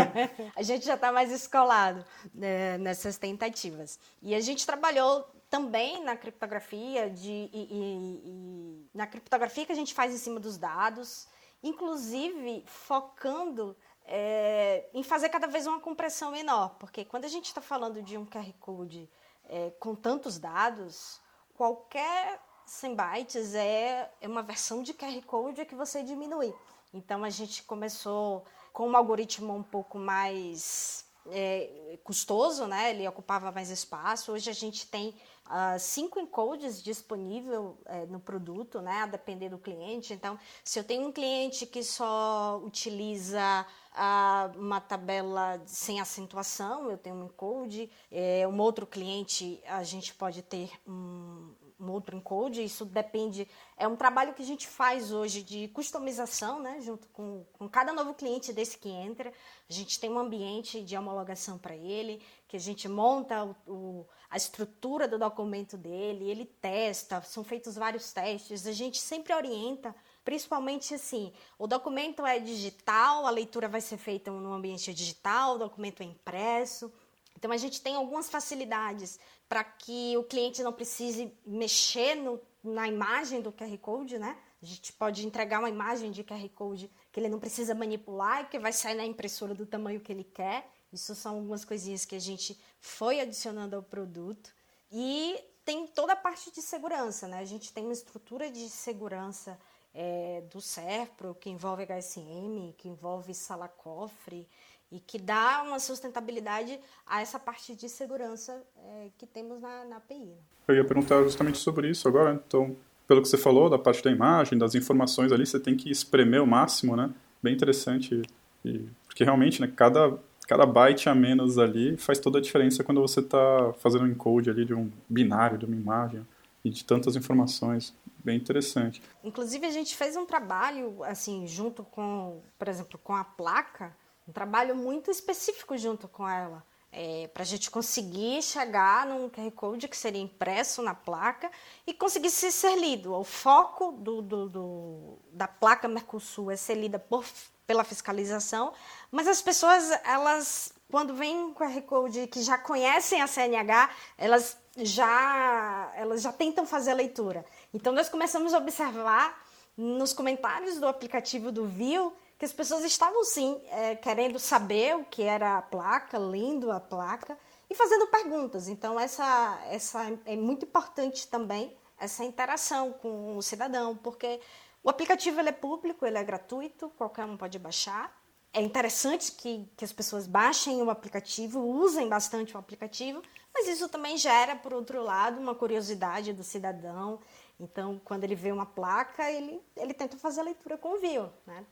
Speaker 3: a gente já está mais escolado né, nessas tentativas. E a gente trabalhou também na criptografia de, e, e, e, na criptografia que a gente faz em cima dos dados, inclusive focando é, em fazer cada vez uma compressão menor, porque quando a gente está falando de um QR Code é, com tantos dados, qualquer 100 bytes é, é uma versão de QR Code que você diminui. Então a gente começou com um algoritmo um pouco mais é, custoso, né? Ele ocupava mais espaço. Hoje a gente tem uh, cinco encodes disponível é, no produto, né? A depender do cliente. Então, se eu tenho um cliente que só utiliza uh, uma tabela sem acentuação, eu tenho um encode. É, um outro cliente, a gente pode ter um, um outro encode, isso depende, é um trabalho que a gente faz hoje de customização, né, junto com, com cada novo cliente desse que entra, a gente tem um ambiente de homologação para ele, que a gente monta o, o, a estrutura do documento dele, ele testa, são feitos vários testes, a gente sempre orienta, principalmente assim, o documento é digital, a leitura vai ser feita no ambiente digital, o documento é impresso, então a gente tem algumas facilidades para que o cliente não precise mexer no, na imagem do QR Code, né? A gente pode entregar uma imagem de QR Code que ele não precisa manipular e que vai sair na impressora do tamanho que ele quer. Isso são algumas coisinhas que a gente foi adicionando ao produto. E tem toda a parte de segurança, né? A gente tem uma estrutura de segurança é, do SERPRO, que envolve HSM, que envolve sala-cofre, e que dá uma sustentabilidade a essa parte de segurança é, que temos na, na API. Né?
Speaker 1: Eu ia perguntar justamente sobre isso agora. Então, pelo que você falou da parte da imagem, das informações ali, você tem que espremer o máximo, né? Bem interessante, e, porque realmente, né, cada cada byte a menos ali faz toda a diferença quando você está fazendo um encode ali de um binário, de uma imagem e de tantas informações. Bem interessante.
Speaker 3: Inclusive a gente fez um trabalho assim junto com, por exemplo, com a placa um trabalho muito específico junto com ela. É, para a gente conseguir chegar num QR Code que seria impresso na placa e conseguir ser lido. O foco do, do, do, da placa Mercosul é ser lida por, pela fiscalização, mas as pessoas, elas, quando vem um QR Code que já conhecem a CNH, elas já, elas já tentam fazer a leitura. Então, nós começamos a observar nos comentários do aplicativo do View que as pessoas estavam sim é, querendo saber o que era a placa, lendo a placa e fazendo perguntas. Então essa, essa é muito importante também essa interação com o cidadão, porque o aplicativo ele é público, ele é gratuito, qualquer um pode baixar. É interessante que, que as pessoas baixem o aplicativo, usem bastante o aplicativo, mas isso também gera, por outro lado, uma curiosidade do cidadão. Então, quando ele vê uma placa, ele, ele tenta fazer a leitura com o View, né?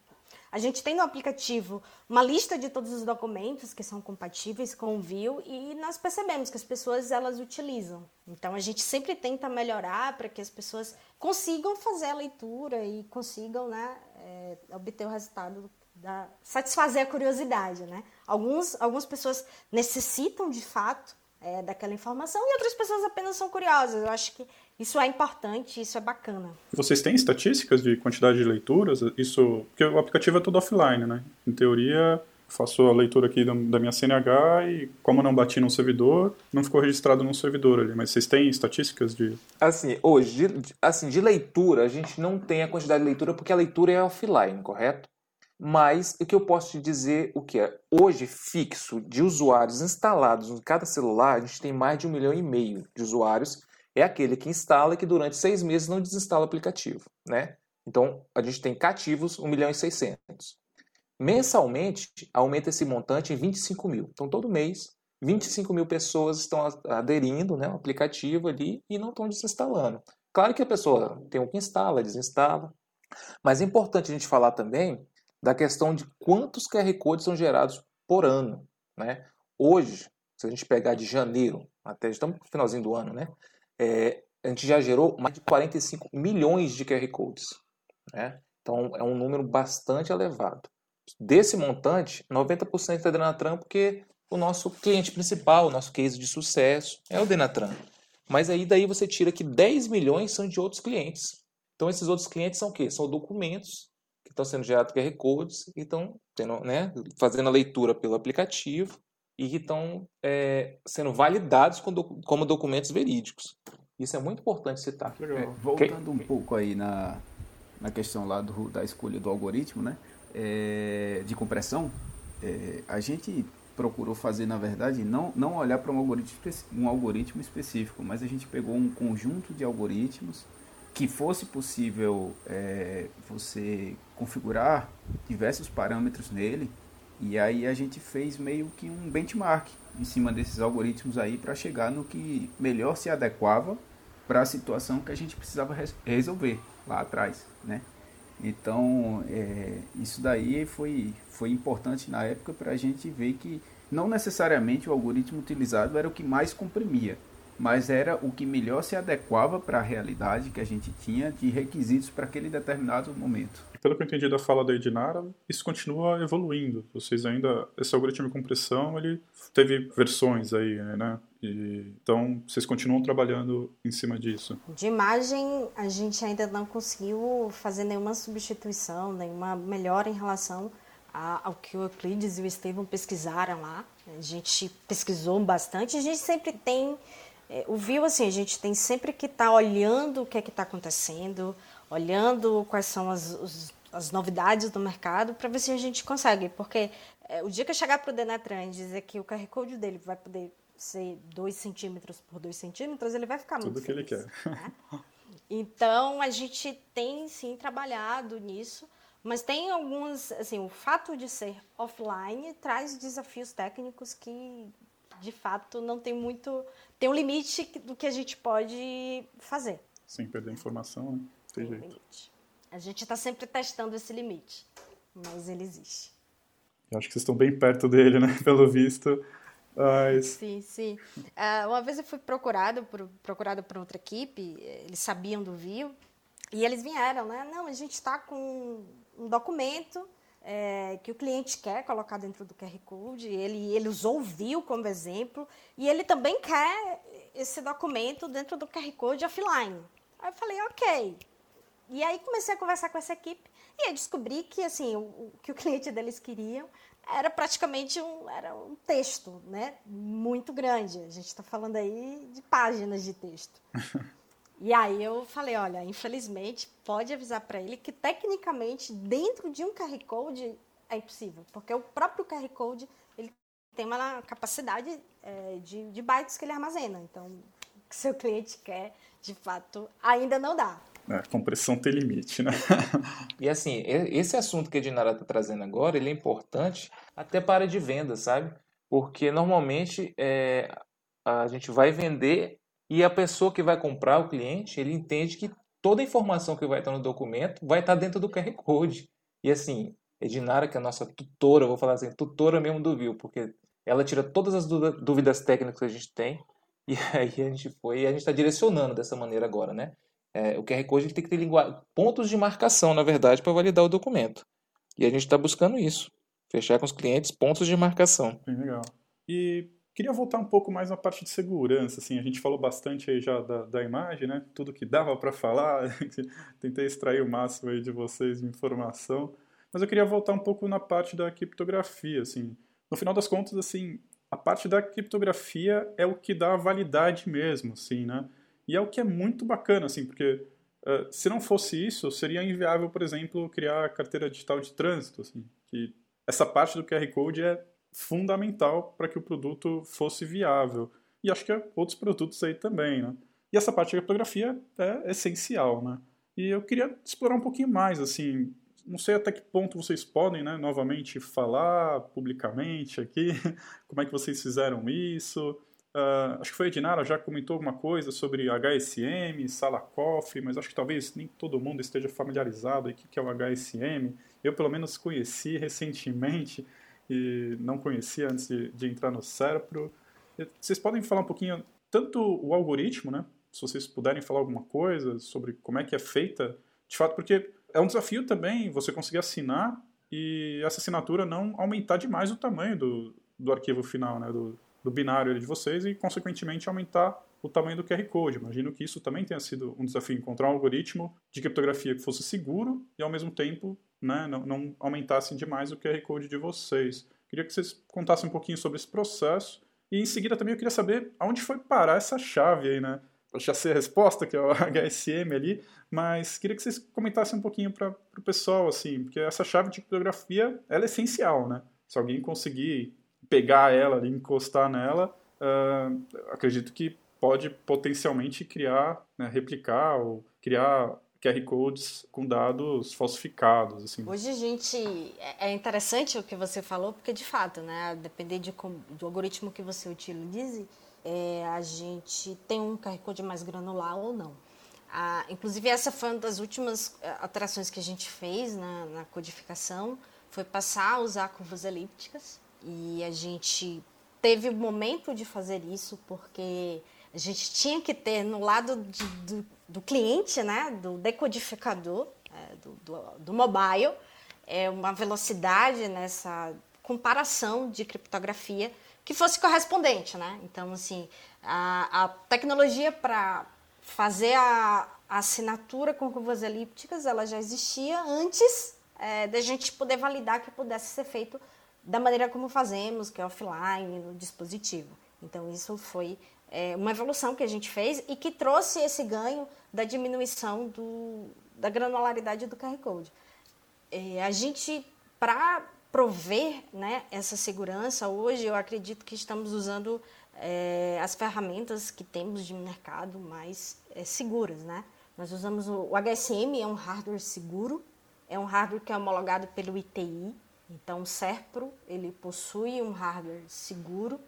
Speaker 3: A gente tem no aplicativo uma lista de todos os documentos que são compatíveis com o View e nós percebemos que as pessoas elas utilizam. Então a gente sempre tenta melhorar para que as pessoas consigam fazer a leitura e consigam né, é, obter o resultado da satisfazer a curiosidade, né? Alguns, algumas pessoas necessitam de fato é, daquela informação e outras pessoas apenas são curiosas. Eu acho que isso é importante, isso é bacana.
Speaker 1: Vocês têm estatísticas de quantidade de leituras? Isso, porque o aplicativo é todo offline, né? Em teoria, faço a leitura aqui da minha CNH e como não bati no servidor, não ficou registrado no servidor ali. Mas vocês têm estatísticas de...
Speaker 4: Assim, hoje, assim, de leitura, a gente não tem a quantidade de leitura porque a leitura é offline, correto? Mas o que eu posso te dizer, o que é? Hoje, fixo de usuários instalados em cada celular, a gente tem mais de um milhão e meio de usuários é aquele que instala e que durante seis meses não desinstala o aplicativo, né? Então, a gente tem cativos 1 milhão e 600. Mensalmente, aumenta esse montante em 25 mil. Então, todo mês, 25 mil pessoas estão aderindo né, ao aplicativo ali e não estão desinstalando. Claro que a pessoa tem um que instala, desinstala. Mas é importante a gente falar também da questão de quantos QR Codes são gerados por ano. Né? Hoje, se a gente pegar de janeiro até estamos no finalzinho do ano, né? É, a gente já gerou mais de 45 milhões de QR Codes. Né? Então é um número bastante elevado. Desse montante, 90% está dentro da Tram porque o nosso cliente principal, o nosso case de sucesso, é o Denatran. Mas aí daí você tira que 10 milhões são de outros clientes. Então esses outros clientes são o quê? São documentos que estão sendo gerados QR Codes e estão né, fazendo a leitura pelo aplicativo e que estão é, sendo validados como documentos verídicos. Isso é muito importante citar.
Speaker 5: É, voltando um pouco aí na, na questão lá do, da escolha do algoritmo, né, é, de compressão, é, a gente procurou fazer, na verdade, não, não olhar para um algoritmo, um algoritmo específico, mas a gente pegou um conjunto de algoritmos que fosse possível é, você configurar diversos parâmetros nele e aí a gente fez meio que um benchmark em cima desses algoritmos aí para chegar no que melhor se adequava para a situação que a gente precisava resolver lá atrás, né? Então, é, isso daí foi, foi importante na época para a gente ver que não necessariamente o algoritmo utilizado era o que mais comprimia, mas era o que melhor se adequava para a realidade que a gente tinha de requisitos para aquele determinado momento.
Speaker 1: Pelo que eu entendi da fala da Edinara, isso continua evoluindo. Vocês ainda esse algoritmo de compressão, ele teve versões aí, né? E, então, vocês continuam trabalhando em cima disso?
Speaker 3: De imagem, a gente ainda não conseguiu fazer nenhuma substituição, nenhuma melhora em relação ao que o Euclides e o Estevam pesquisaram lá. A gente pesquisou bastante, a gente sempre tem é, o viu assim, a gente tem sempre que estar tá olhando o que é que está acontecendo, olhando quais são as, os, as novidades do mercado para ver se a gente consegue. Porque é, o dia que eu chegar para o Denatran e dizer que o QR Code dele vai poder ser 2 centímetros por 2 centímetros, ele vai ficar
Speaker 1: Tudo
Speaker 3: muito
Speaker 1: Tudo que ele quer.
Speaker 3: Né? Então, a gente tem sim trabalhado nisso, mas tem alguns, assim, o fato de ser offline traz desafios técnicos que de fato não tem muito. Tem um limite do que a gente pode fazer.
Speaker 1: Sem perder informação, né? Tem, tem jeito. Um
Speaker 3: limite. A gente está sempre testando esse limite, mas ele existe.
Speaker 1: Eu acho que vocês estão bem perto dele, né? Pelo visto. Mas...
Speaker 3: Sim, sim. Uh, uma vez eu fui procurado por, procurado por outra equipe, eles sabiam do Vio, e eles vieram, né? Não, a gente está com um documento é, que o cliente quer colocar dentro do QR Code, ele, ele usou o como exemplo, e ele também quer esse documento dentro do QR Code offline. Aí eu falei, ok. E aí comecei a conversar com essa equipe e aí descobri que assim o, o que o cliente deles queriam era praticamente um, era um texto, né? Muito grande. A gente está falando aí de páginas de texto. E aí eu falei, olha, infelizmente, pode avisar para ele que tecnicamente dentro de um QR Code é impossível, porque o próprio QR Code ele tem uma capacidade é, de, de bytes que ele armazena. Então, o que seu cliente quer, de fato, ainda não dá.
Speaker 1: É, compressão tem limite, né?
Speaker 4: e assim, esse assunto que a Dinara está trazendo agora, ele é importante até para de venda, sabe? Porque normalmente é, a gente vai vender e a pessoa que vai comprar, o cliente, ele entende que toda a informação que vai estar no documento vai estar dentro do QR Code. E assim, Edinara, que é a nossa tutora, vou falar assim, tutora mesmo do Viu, porque ela tira todas as dúvidas técnicas que a gente tem e aí a gente foi, e a gente está direcionando dessa maneira agora, né? É, o QR Code tem que ter linguagem, pontos de marcação, na verdade, para validar o documento. E a gente está buscando isso, fechar com os clientes pontos de marcação.
Speaker 1: Legal. E Queria voltar um pouco mais na parte de segurança, assim, a gente falou bastante aí já da, da imagem, né? Tudo que dava para falar, tentei extrair o máximo aí de vocês de informação, mas eu queria voltar um pouco na parte da criptografia, assim. No final das contas, assim, a parte da criptografia é o que dá a validade mesmo, assim, né? E é o que é muito bacana, assim, porque uh, se não fosse isso, seria inviável, por exemplo, criar carteira digital de trânsito, assim, que essa parte do QR Code é fundamental para que o produto fosse viável. E acho que é outros produtos aí também, né? E essa parte de criptografia é essencial, né? E eu queria explorar um pouquinho mais, assim, não sei até que ponto vocês podem, né, novamente falar publicamente aqui, como é que vocês fizeram isso. Uh, acho que foi a Edinara já comentou alguma coisa sobre HSM, sala cofre, mas acho que talvez nem todo mundo esteja familiarizado o que é o HSM. Eu, pelo menos, conheci recentemente, e não conhecia antes de, de entrar no Serpro. Vocês podem falar um pouquinho, tanto o algoritmo, né? Se vocês puderem falar alguma coisa sobre como é que é feita, de fato, porque é um desafio também você conseguir assinar e essa assinatura não aumentar demais o tamanho do, do arquivo final, né, do, do binário de vocês e, consequentemente, aumentar o tamanho do QR Code. Imagino que isso também tenha sido um desafio, encontrar um algoritmo de criptografia que fosse seguro e, ao mesmo tempo, né, não, não aumentasse demais o QR Code de vocês. Queria que vocês contassem um pouquinho sobre esse processo e, em seguida, também eu queria saber aonde foi parar essa chave aí, né? Eu já sei a resposta, que é o HSM ali, mas queria que vocês comentassem um pouquinho para o pessoal, assim, porque essa chave de criptografia, ela é essencial, né? Se alguém conseguir pegar ela e encostar nela, uh, acredito que pode potencialmente criar, né, replicar ou criar QR codes com dados falsificados. Assim.
Speaker 3: Hoje gente é, é interessante o que você falou porque de fato, né, depender de do algoritmo que você utilize, é, a gente tem um QR code mais granular ou não. Ah, inclusive essa foi uma das últimas é, alterações que a gente fez na, na codificação, foi passar a usar curvas elípticas e a gente teve o momento de fazer isso porque a gente tinha que ter no lado de, do, do, cliente, né, do decodificador, é, do, do, do, mobile, é, uma velocidade nessa comparação de criptografia que fosse correspondente, né? Então, assim, a, a tecnologia para fazer a, a, assinatura com curvas elípticas, ela já existia antes é, da gente poder validar que pudesse ser feito da maneira como fazemos, que é offline, no dispositivo. Então, isso foi é, uma evolução que a gente fez e que trouxe esse ganho da diminuição do, da granularidade do QR Code. É, a gente, para prover né, essa segurança, hoje eu acredito que estamos usando é, as ferramentas que temos de mercado mais é, seguras. Né? Nós usamos o, o HSM, é um hardware seguro, é um hardware que é homologado pelo ITI, então o SERPRO ele possui um hardware seguro,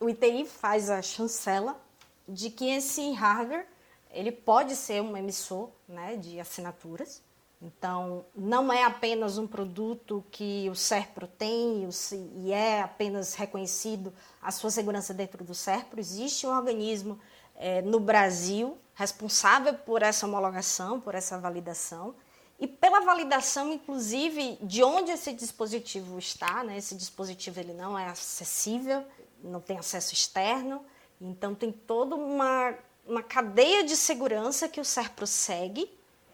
Speaker 3: o ITI faz a chancela de que esse hardware ele pode ser um emissor né, de assinaturas. Então, não é apenas um produto que o SERPRO tem e é apenas reconhecido a sua segurança dentro do SERPRO. Existe um organismo é, no Brasil responsável por essa homologação, por essa validação. E pela validação, inclusive, de onde esse dispositivo está, né? esse dispositivo ele não é acessível, não tem acesso externo, então tem toda uma, uma cadeia de segurança que o SERPRO segue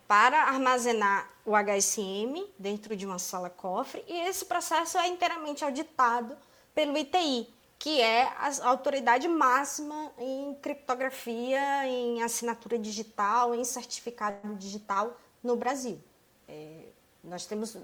Speaker 3: para armazenar o HSM dentro de uma sala cofre e esse processo é inteiramente auditado pelo ITI, que é a autoridade máxima em criptografia, em assinatura digital, em certificado digital no Brasil. É, nós temos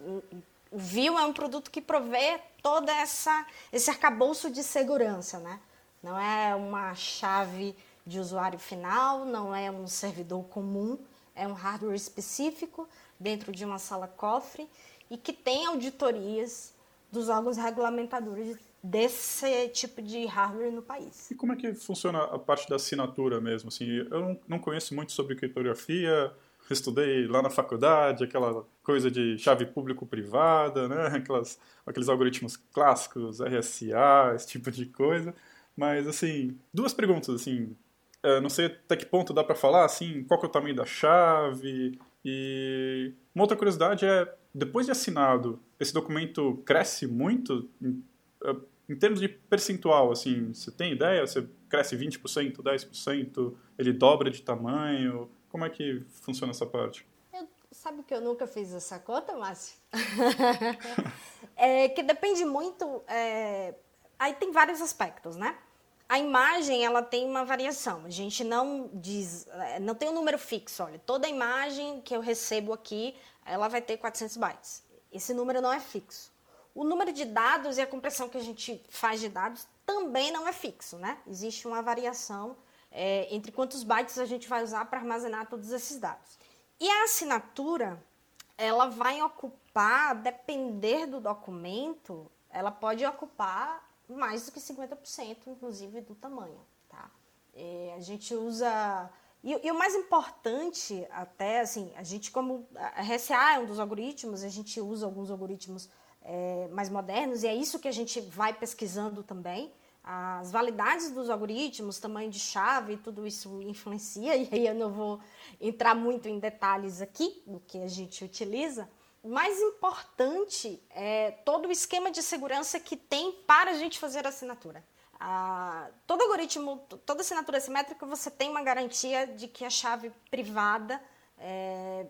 Speaker 3: o VIO é um produto que provê toda essa esse arcabouço de segurança, né? Não é uma chave de usuário final, não é um servidor comum, é um hardware específico dentro de uma sala cofre e que tem auditorias dos órgãos regulamentadores desse tipo de hardware no país.
Speaker 1: E como é que funciona a parte da assinatura mesmo? Assim, eu não conheço muito sobre criptografia, estudei lá na faculdade, aquela coisa de chave público-privada, né? Aquelas, aqueles algoritmos clássicos, RSA, esse tipo de coisa. Mas, assim, duas perguntas, assim, é, não sei até que ponto dá para falar, assim, qual que é o tamanho da chave e... Uma outra curiosidade é, depois de assinado, esse documento cresce muito em, é, em termos de percentual, assim, você tem ideia? Você cresce 20%, 10%? Ele dobra de tamanho? Como é que funciona essa parte?
Speaker 3: Eu, sabe que eu nunca fiz essa conta, Márcio? é que depende muito. É... Aí tem vários aspectos, né? A imagem ela tem uma variação. A gente não diz, é, não tem um número fixo. Olha, toda imagem que eu recebo aqui, ela vai ter 400 bytes. Esse número não é fixo. O número de dados e a compressão que a gente faz de dados também não é fixo, né? Existe uma variação é, entre quantos bytes a gente vai usar para armazenar todos esses dados. E a assinatura, ela vai ocupar, depender do documento, ela pode ocupar mais do que 50%, inclusive, do tamanho. Tá? É, a gente usa. E, e, o mais importante, até, assim, a gente, como. A RSA é um dos algoritmos, a gente usa alguns algoritmos é, mais modernos, e é isso que a gente vai pesquisando também as validades dos algoritmos, tamanho de chave, tudo isso influencia, e aí eu não vou entrar muito em detalhes aqui do que a gente utiliza, mais importante é todo o esquema de segurança que tem para a gente fazer a assinatura. Todo algoritmo, toda assinatura simétrica, você tem uma garantia de que a chave privada, é,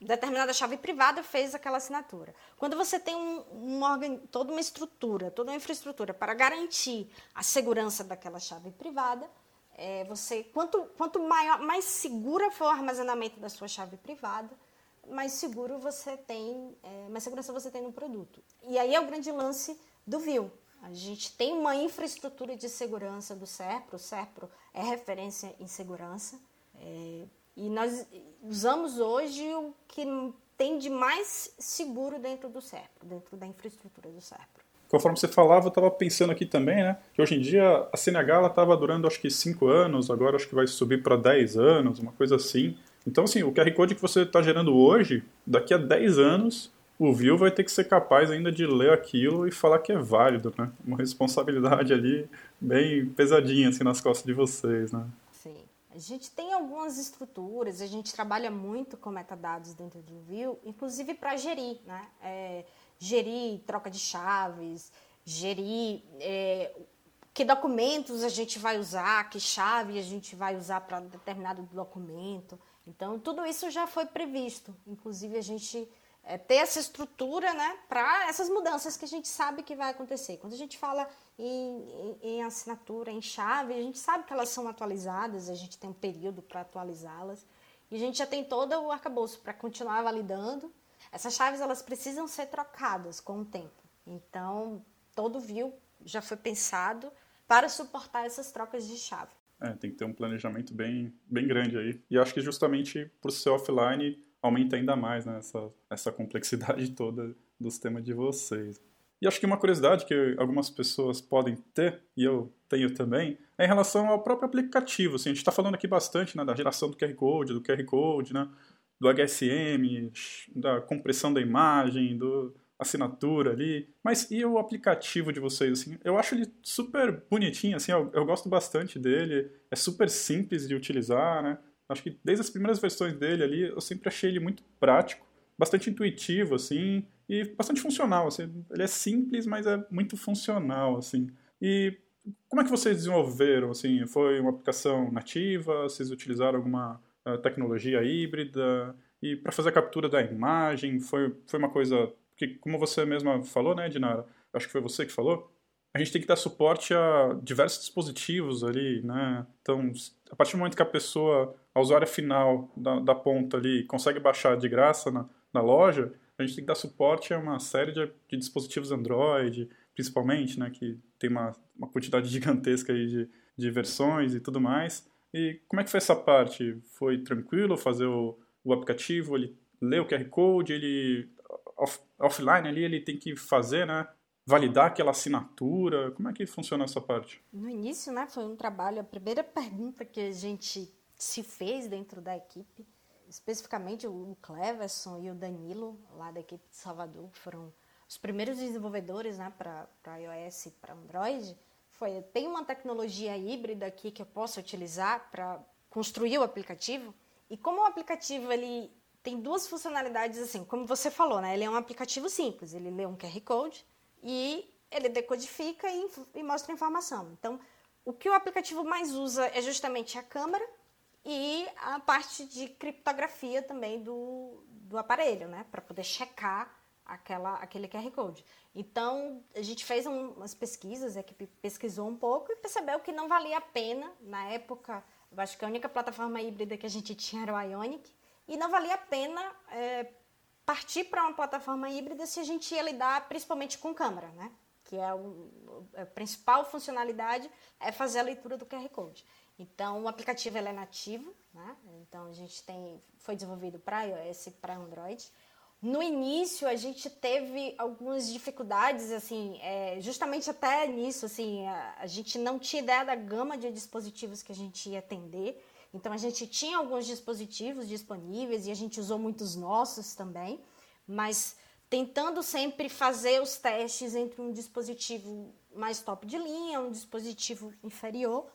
Speaker 3: determinada chave privada fez aquela assinatura. Quando você tem um, um toda uma estrutura, toda uma infraestrutura para garantir a segurança daquela chave privada, é, você quanto, quanto maior, mais segura for o armazenamento da sua chave privada, mais seguro você tem, é, mais segurança você tem no produto. E aí é o grande lance do View. A gente tem uma infraestrutura de segurança do SERPRO, o SERPRO é referência em segurança, é, e nós usamos hoje o que tem de mais seguro dentro do SERPRO, dentro da infraestrutura do SERPRO.
Speaker 1: Conforme você falava, eu estava pensando aqui também, né, que hoje em dia a CNH estava durando acho que 5 anos, agora acho que vai subir para 10 anos, uma coisa assim. Então, assim, o QR Code que você está gerando hoje, daqui a 10 anos, o view vai ter que ser capaz ainda de ler aquilo e falar que é válido, né? Uma responsabilidade ali bem pesadinha assim nas costas de vocês, né?
Speaker 3: A gente tem algumas estruturas, a gente trabalha muito com metadados dentro do view, inclusive para gerir, né? É, gerir troca de chaves, gerir é, que documentos a gente vai usar, que chave a gente vai usar para determinado documento. Então, tudo isso já foi previsto. Inclusive, a gente é, ter essa estrutura né, para essas mudanças que a gente sabe que vai acontecer. Quando a gente fala em, em, em, assinatura, em chave, a gente sabe que elas são atualizadas, a gente tem um período para atualizá-las e a gente já tem todo o arcabouço para continuar validando. Essas chaves elas precisam ser trocadas com o tempo. Então, todo o view já foi pensado para suportar essas trocas de chave.
Speaker 1: É, tem que ter um planejamento bem, bem grande aí. E acho que justamente por ser offline aumenta ainda mais né, essa, essa complexidade toda do sistema de vocês. E acho que uma curiosidade que algumas pessoas podem ter, e eu tenho também, é em relação ao próprio aplicativo. Assim, a gente está falando aqui bastante né, da geração do QR Code, do QR Code, né, do HSM, da compressão da imagem, do assinatura ali. Mas e o aplicativo de vocês? Assim, eu acho ele super bonitinho, assim, eu, eu gosto bastante dele, é super simples de utilizar, né? Acho que desde as primeiras versões dele ali, eu sempre achei ele muito prático, bastante intuitivo, assim, e bastante funcional, assim. Ele é simples, mas é muito funcional, assim. E como é que vocês desenvolveram, assim? Foi uma aplicação nativa? Vocês utilizaram alguma uh, tecnologia híbrida? E para fazer a captura da imagem, foi, foi uma coisa que, como você mesma falou, né, Dinara? Acho que foi você que falou. A gente tem que dar suporte a diversos dispositivos ali, né? Então, a partir do momento que a pessoa a usuária final da, da ponta ali consegue baixar de graça na, na loja, a gente tem que dar suporte a uma série de, de dispositivos Android, principalmente, né, que tem uma, uma quantidade gigantesca aí de, de versões e tudo mais. E como é que foi essa parte? Foi tranquilo fazer o, o aplicativo, ele lê o QR Code, ele off, offline ali ele tem que fazer, né, validar aquela assinatura? Como é que funciona essa parte?
Speaker 3: No início, né, foi um trabalho, a primeira pergunta que a gente se fez dentro da equipe, especificamente o Cleverson e o Danilo, lá da equipe de Salvador, que foram os primeiros desenvolvedores né, para iOS e para Android, foi, tem uma tecnologia híbrida aqui que eu posso utilizar para construir o aplicativo, e como o aplicativo ele tem duas funcionalidades assim, como você falou, né? Ele é um aplicativo simples, ele lê um QR Code e ele decodifica e, e mostra informação. Então, o que o aplicativo mais usa é justamente a câmera e a parte de criptografia também do, do aparelho, né, para poder checar aquela, aquele QR Code. Então, a gente fez um, umas pesquisas, a equipe pesquisou um pouco e percebeu que não valia a pena, na época, eu acho que a única plataforma híbrida que a gente tinha era o Ionic, e não valia a pena é, partir para uma plataforma híbrida se a gente ia lidar principalmente com câmera, né? Que é o, a principal funcionalidade é fazer a leitura do QR Code. Então, o aplicativo é nativo, né? Então, a gente tem, foi desenvolvido para iOS e para Android. No início, a gente teve algumas dificuldades, assim, é, justamente até nisso, assim, a, a, gente não tinha ideia da gama de dispositivos que a gente ia atender. Então, a gente tinha alguns dispositivos disponíveis e a gente usou muitos nossos também, mas tentando sempre fazer os testes entre um dispositivo mais top de linha, um dispositivo inferior,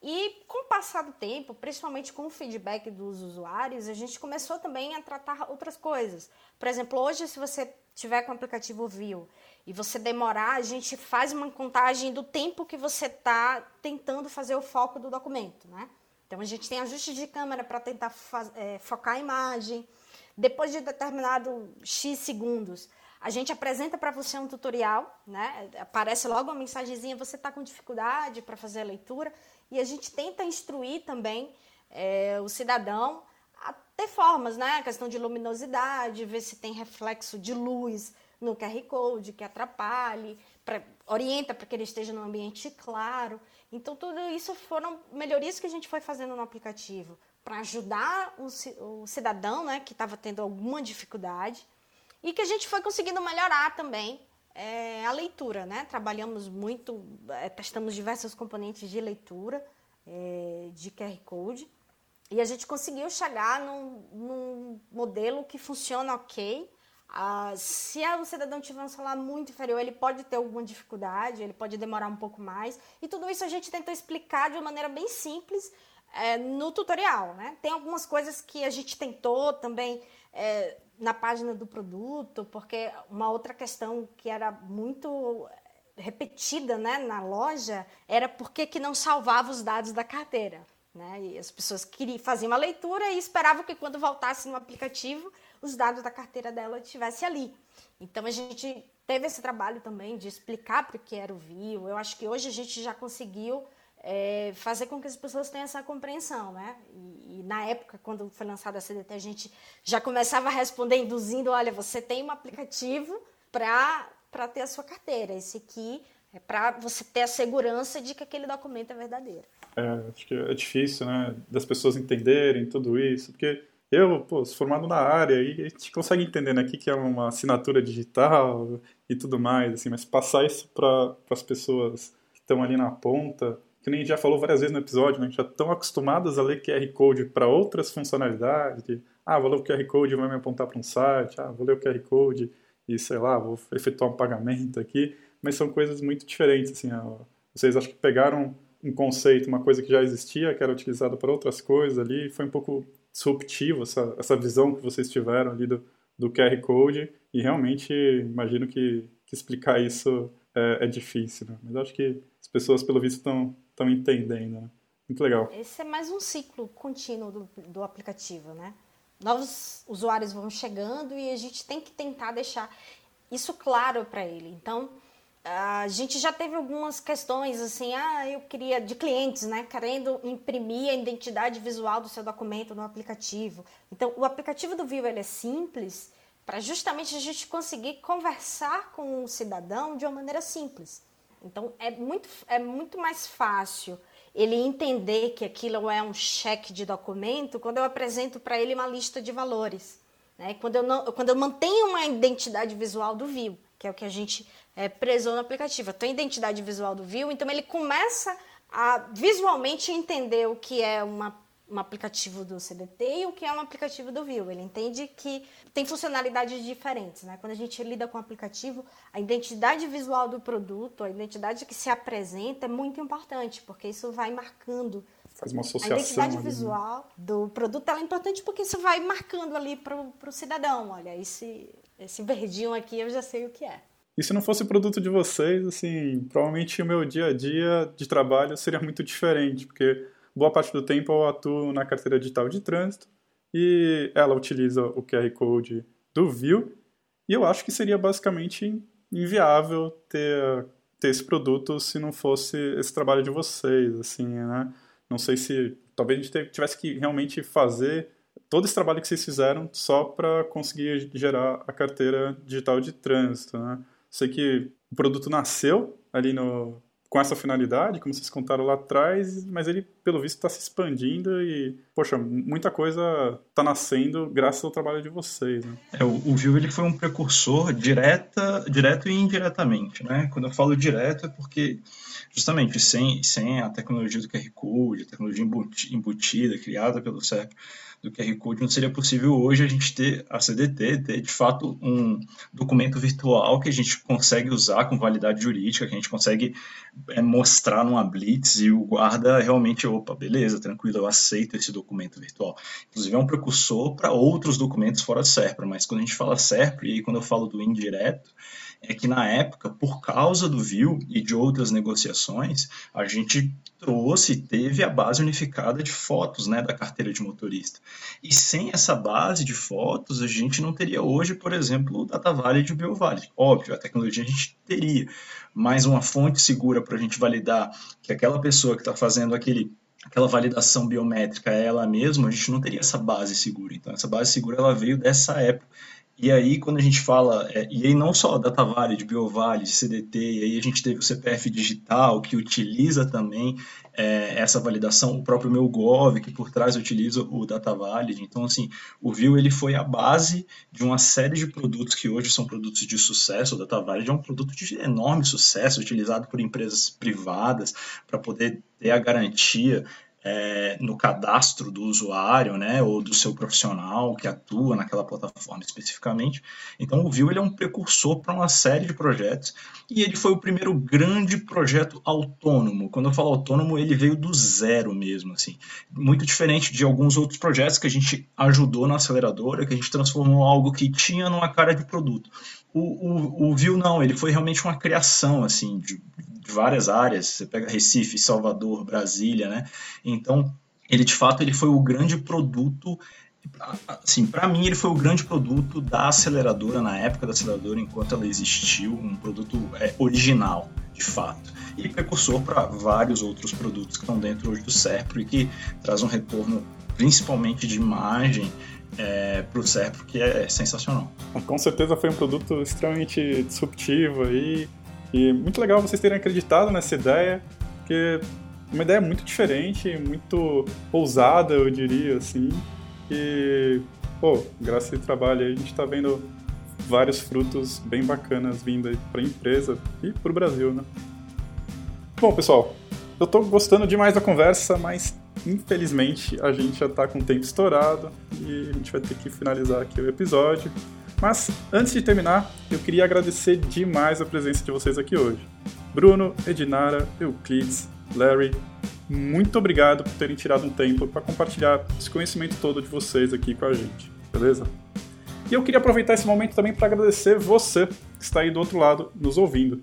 Speaker 3: E com o passar do tempo, principalmente com o feedback dos usuários, a gente começou também a tratar outras coisas. Por exemplo, hoje, se você tiver com o aplicativo View e você demorar, a gente faz uma contagem do tempo que você está tentando fazer o foco do documento, né? Então, a gente tem ajustes de câmera para tentar é, focar a imagem. Depois de determinado X segundos, a gente apresenta para você um tutorial, né? Aparece logo uma mensagenzinha, você está com dificuldade para fazer a leitura e a gente tenta instruir também é, o cidadão a ter formas, né? A questão de luminosidade, ver se tem reflexo de luz no QR Code que atrapalhe, pra, orienta para que ele esteja num ambiente claro. Então, tudo isso foram melhorias que a gente foi fazendo no aplicativo para ajudar o, cidadão né, que estava tendo alguma dificuldade e que a gente foi conseguindo melhorar também é, a leitura, né? Trabalhamos muito, é, testamos diversos componentes de leitura é, de QR Code e a gente conseguiu chegar num, num modelo que funciona ok. Ah, se o cidadão tiver um salário muito inferior, ele pode ter alguma dificuldade, ele pode demorar um pouco mais. E tudo isso a gente tentou explicar de uma maneira bem simples é, no tutorial. Né? Tem algumas coisas que a gente tentou também é, na página do produto, porque uma outra questão que era muito repetida né, na loja era por que não salvava os dados da carteira. Né? E as pessoas queriam, faziam a leitura e esperavam que quando voltasse no aplicativo, os dados da carteira dela estivessem ali. Então a gente teve esse trabalho também de explicar para o que era o VIO. Eu acho que hoje a gente já conseguiu é, fazer com que as pessoas tenham essa compreensão, né? E, e, na época, quando foi lançada a CDT, a gente já começava a responder induzindo, olha, você tem um aplicativo para ter a sua carteira. Esse aqui é para você ter a segurança de que aquele documento é verdadeiro.
Speaker 1: É, acho que é difícil, né, das pessoas entenderem tudo isso, porque eu, pô, sou formado na área e a gente consegue entender, né, o que é uma assinatura digital e tudo mais, assim, mas passar isso para as pessoas que estão ali na ponta, que nem a gente já falou várias vezes no episódio, né? já estão acostumadas a ler QR Code para outras funcionalidades. De, ah, vou ler o QR Code vai me apontar para um site. Ah, vou ler o QR Code e, sei lá, vou efetuar um pagamento aqui. Mas são coisas muito diferentes. Assim. Vocês acho que pegaram um conceito, uma coisa que já existia, que era utilizada para outras coisas ali, foi um pouco disruptivo essa, essa visão que vocês tiveram ali do, do QR Code. E realmente imagino que, que explicar isso é, é difícil. Né? Mas acho que as pessoas, pelo visto, estão entendendo. Né? Muito legal.
Speaker 3: Esse é mais um ciclo contínuo do, do aplicativo, né? Novos usuários vão chegando e a gente tem que tentar deixar isso claro para ele. Então, a gente já teve algumas questões assim, ah, eu queria de clientes, né, querendo imprimir a identidade visual do seu documento no aplicativo. Então, o aplicativo do Vivo ele é simples para justamente a gente conseguir conversar com o cidadão de uma maneira simples. Então é muito, é muito mais fácil ele entender que aquilo é um cheque de documento quando eu apresento para ele uma lista de valores. Né? Quando, eu não, quando eu mantenho uma identidade visual do View, que é o que a gente é, prezou no aplicativo. Tenho identidade visual do View, então ele começa a visualmente entender o que é uma um aplicativo do CDT e o que é um aplicativo do View. Ele entende que tem funcionalidades diferentes. Né? Quando a gente lida com o aplicativo, a identidade visual do produto, a identidade que se apresenta é muito importante, porque isso vai marcando.
Speaker 1: Faz uma associação.
Speaker 3: A identidade ali, né? visual né? do produto é importante porque isso vai marcando ali para o cidadão. Olha, esse, esse verdinho aqui eu já sei o que é.
Speaker 1: E se não fosse produto de vocês, assim, provavelmente o meu dia a dia de trabalho seria muito diferente, porque boa parte do tempo eu atuo na carteira digital de trânsito e ela utiliza o QR Code do View e eu acho que seria basicamente inviável ter, ter esse produto se não fosse esse trabalho de vocês, assim, né? Não sei se talvez a gente tivesse que realmente fazer todo esse trabalho que vocês fizeram só para conseguir gerar a carteira digital de trânsito, né? Sei que o produto nasceu ali no, com essa finalidade, como vocês contaram lá atrás, mas ele, pelo visto, está se expandindo e, poxa, muita coisa está nascendo graças ao trabalho de vocês. Né?
Speaker 2: É, o, o ele foi um precursor direta, direto e indiretamente. Né? Quando eu falo direto é porque, justamente, sem, sem a tecnologia do QR Code, a tecnologia embutida, criada pelo CEP, do QR Code, não seria possível hoje a gente ter a CDT, ter de fato um documento virtual que a gente consegue usar com validade jurídica, que a gente consegue é, mostrar numa blitz e o guarda realmente, opa, beleza, tranquilo, eu aceito esse documento virtual. Inclusive é um precursor para outros documentos fora de SERPRA, mas quando a gente fala SERPRA, e quando eu falo do indireto, é que na época, por causa do VIL e de outras negociações, a gente trouxe, teve a base unificada de fotos né, da carteira de motorista. E sem essa base de fotos, a gente não teria hoje, por exemplo, o Data Valley de BioValley. Óbvio, a tecnologia a gente teria, mas uma fonte segura para a gente validar que aquela pessoa que está fazendo aquele aquela validação biométrica é ela mesma, a gente não teria essa base segura. Então, essa base segura ela veio dessa época. E aí, quando a gente fala, é, e aí não só da Vale, de BioVale, de CDT, e aí a gente teve o CPF digital, que utiliza também é, essa validação, o próprio meu Gov, que por trás utiliza o DataValid. Então, assim, o Viu ele foi a base de uma série de produtos que hoje são produtos de sucesso. O DataValid é um produto de enorme sucesso, utilizado por empresas privadas para poder ter a garantia é, no cadastro do usuário, né, ou do seu profissional que atua naquela plataforma especificamente. Então, o Vue ele é um precursor para uma série de projetos e ele foi o primeiro grande projeto autônomo. Quando eu falo autônomo, ele veio do zero mesmo, assim, muito diferente de alguns outros projetos que a gente ajudou na aceleradora, que a gente transformou algo que tinha numa cara de produto. O, o, o Vue não, ele foi realmente uma criação assim de, várias áreas. Você pega Recife, Salvador, Brasília, né? Então, ele de fato ele foi o grande produto assim, para mim ele foi o grande produto da aceleradora na época da aceleradora enquanto ela existiu, um produto é, original, de fato, e precursor para vários outros produtos que estão dentro hoje do Serpro e que traz um retorno principalmente de imagem é, para o Serpro que é sensacional.
Speaker 1: Com certeza foi um produto extremamente disruptivo aí e muito legal vocês terem acreditado nessa ideia, que é uma ideia muito diferente, muito ousada, eu diria, assim. E, pô, graças a esse trabalho aí, a gente está vendo vários frutos bem bacanas vindo para a empresa e para o Brasil, né? Bom, pessoal, eu estou gostando demais da conversa, mas infelizmente a gente já está com o tempo estourado e a gente vai ter que finalizar aqui o episódio. Mas antes de terminar, eu queria agradecer demais a presença de vocês aqui hoje. Bruno, Edinara, Euclides, Larry, muito obrigado por terem tirado um tempo para compartilhar esse conhecimento todo de vocês aqui com a gente, beleza? E eu queria aproveitar esse momento também para agradecer você que está aí do outro lado nos ouvindo.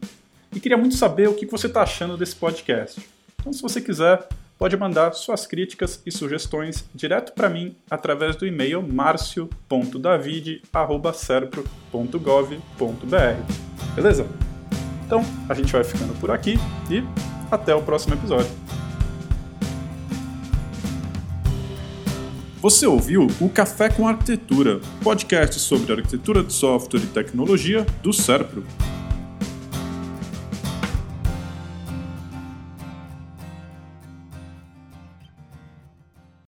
Speaker 1: E queria muito saber o que você está achando desse podcast. Então, se você quiser, pode mandar suas críticas e sugestões direto para mim através do e-mail marcio.david@serpro.gov.br. Beleza? Então, a gente vai ficando por aqui e até o próximo episódio. Você ouviu o Café com Arquitetura, podcast sobre arquitetura de software e tecnologia do Serpro.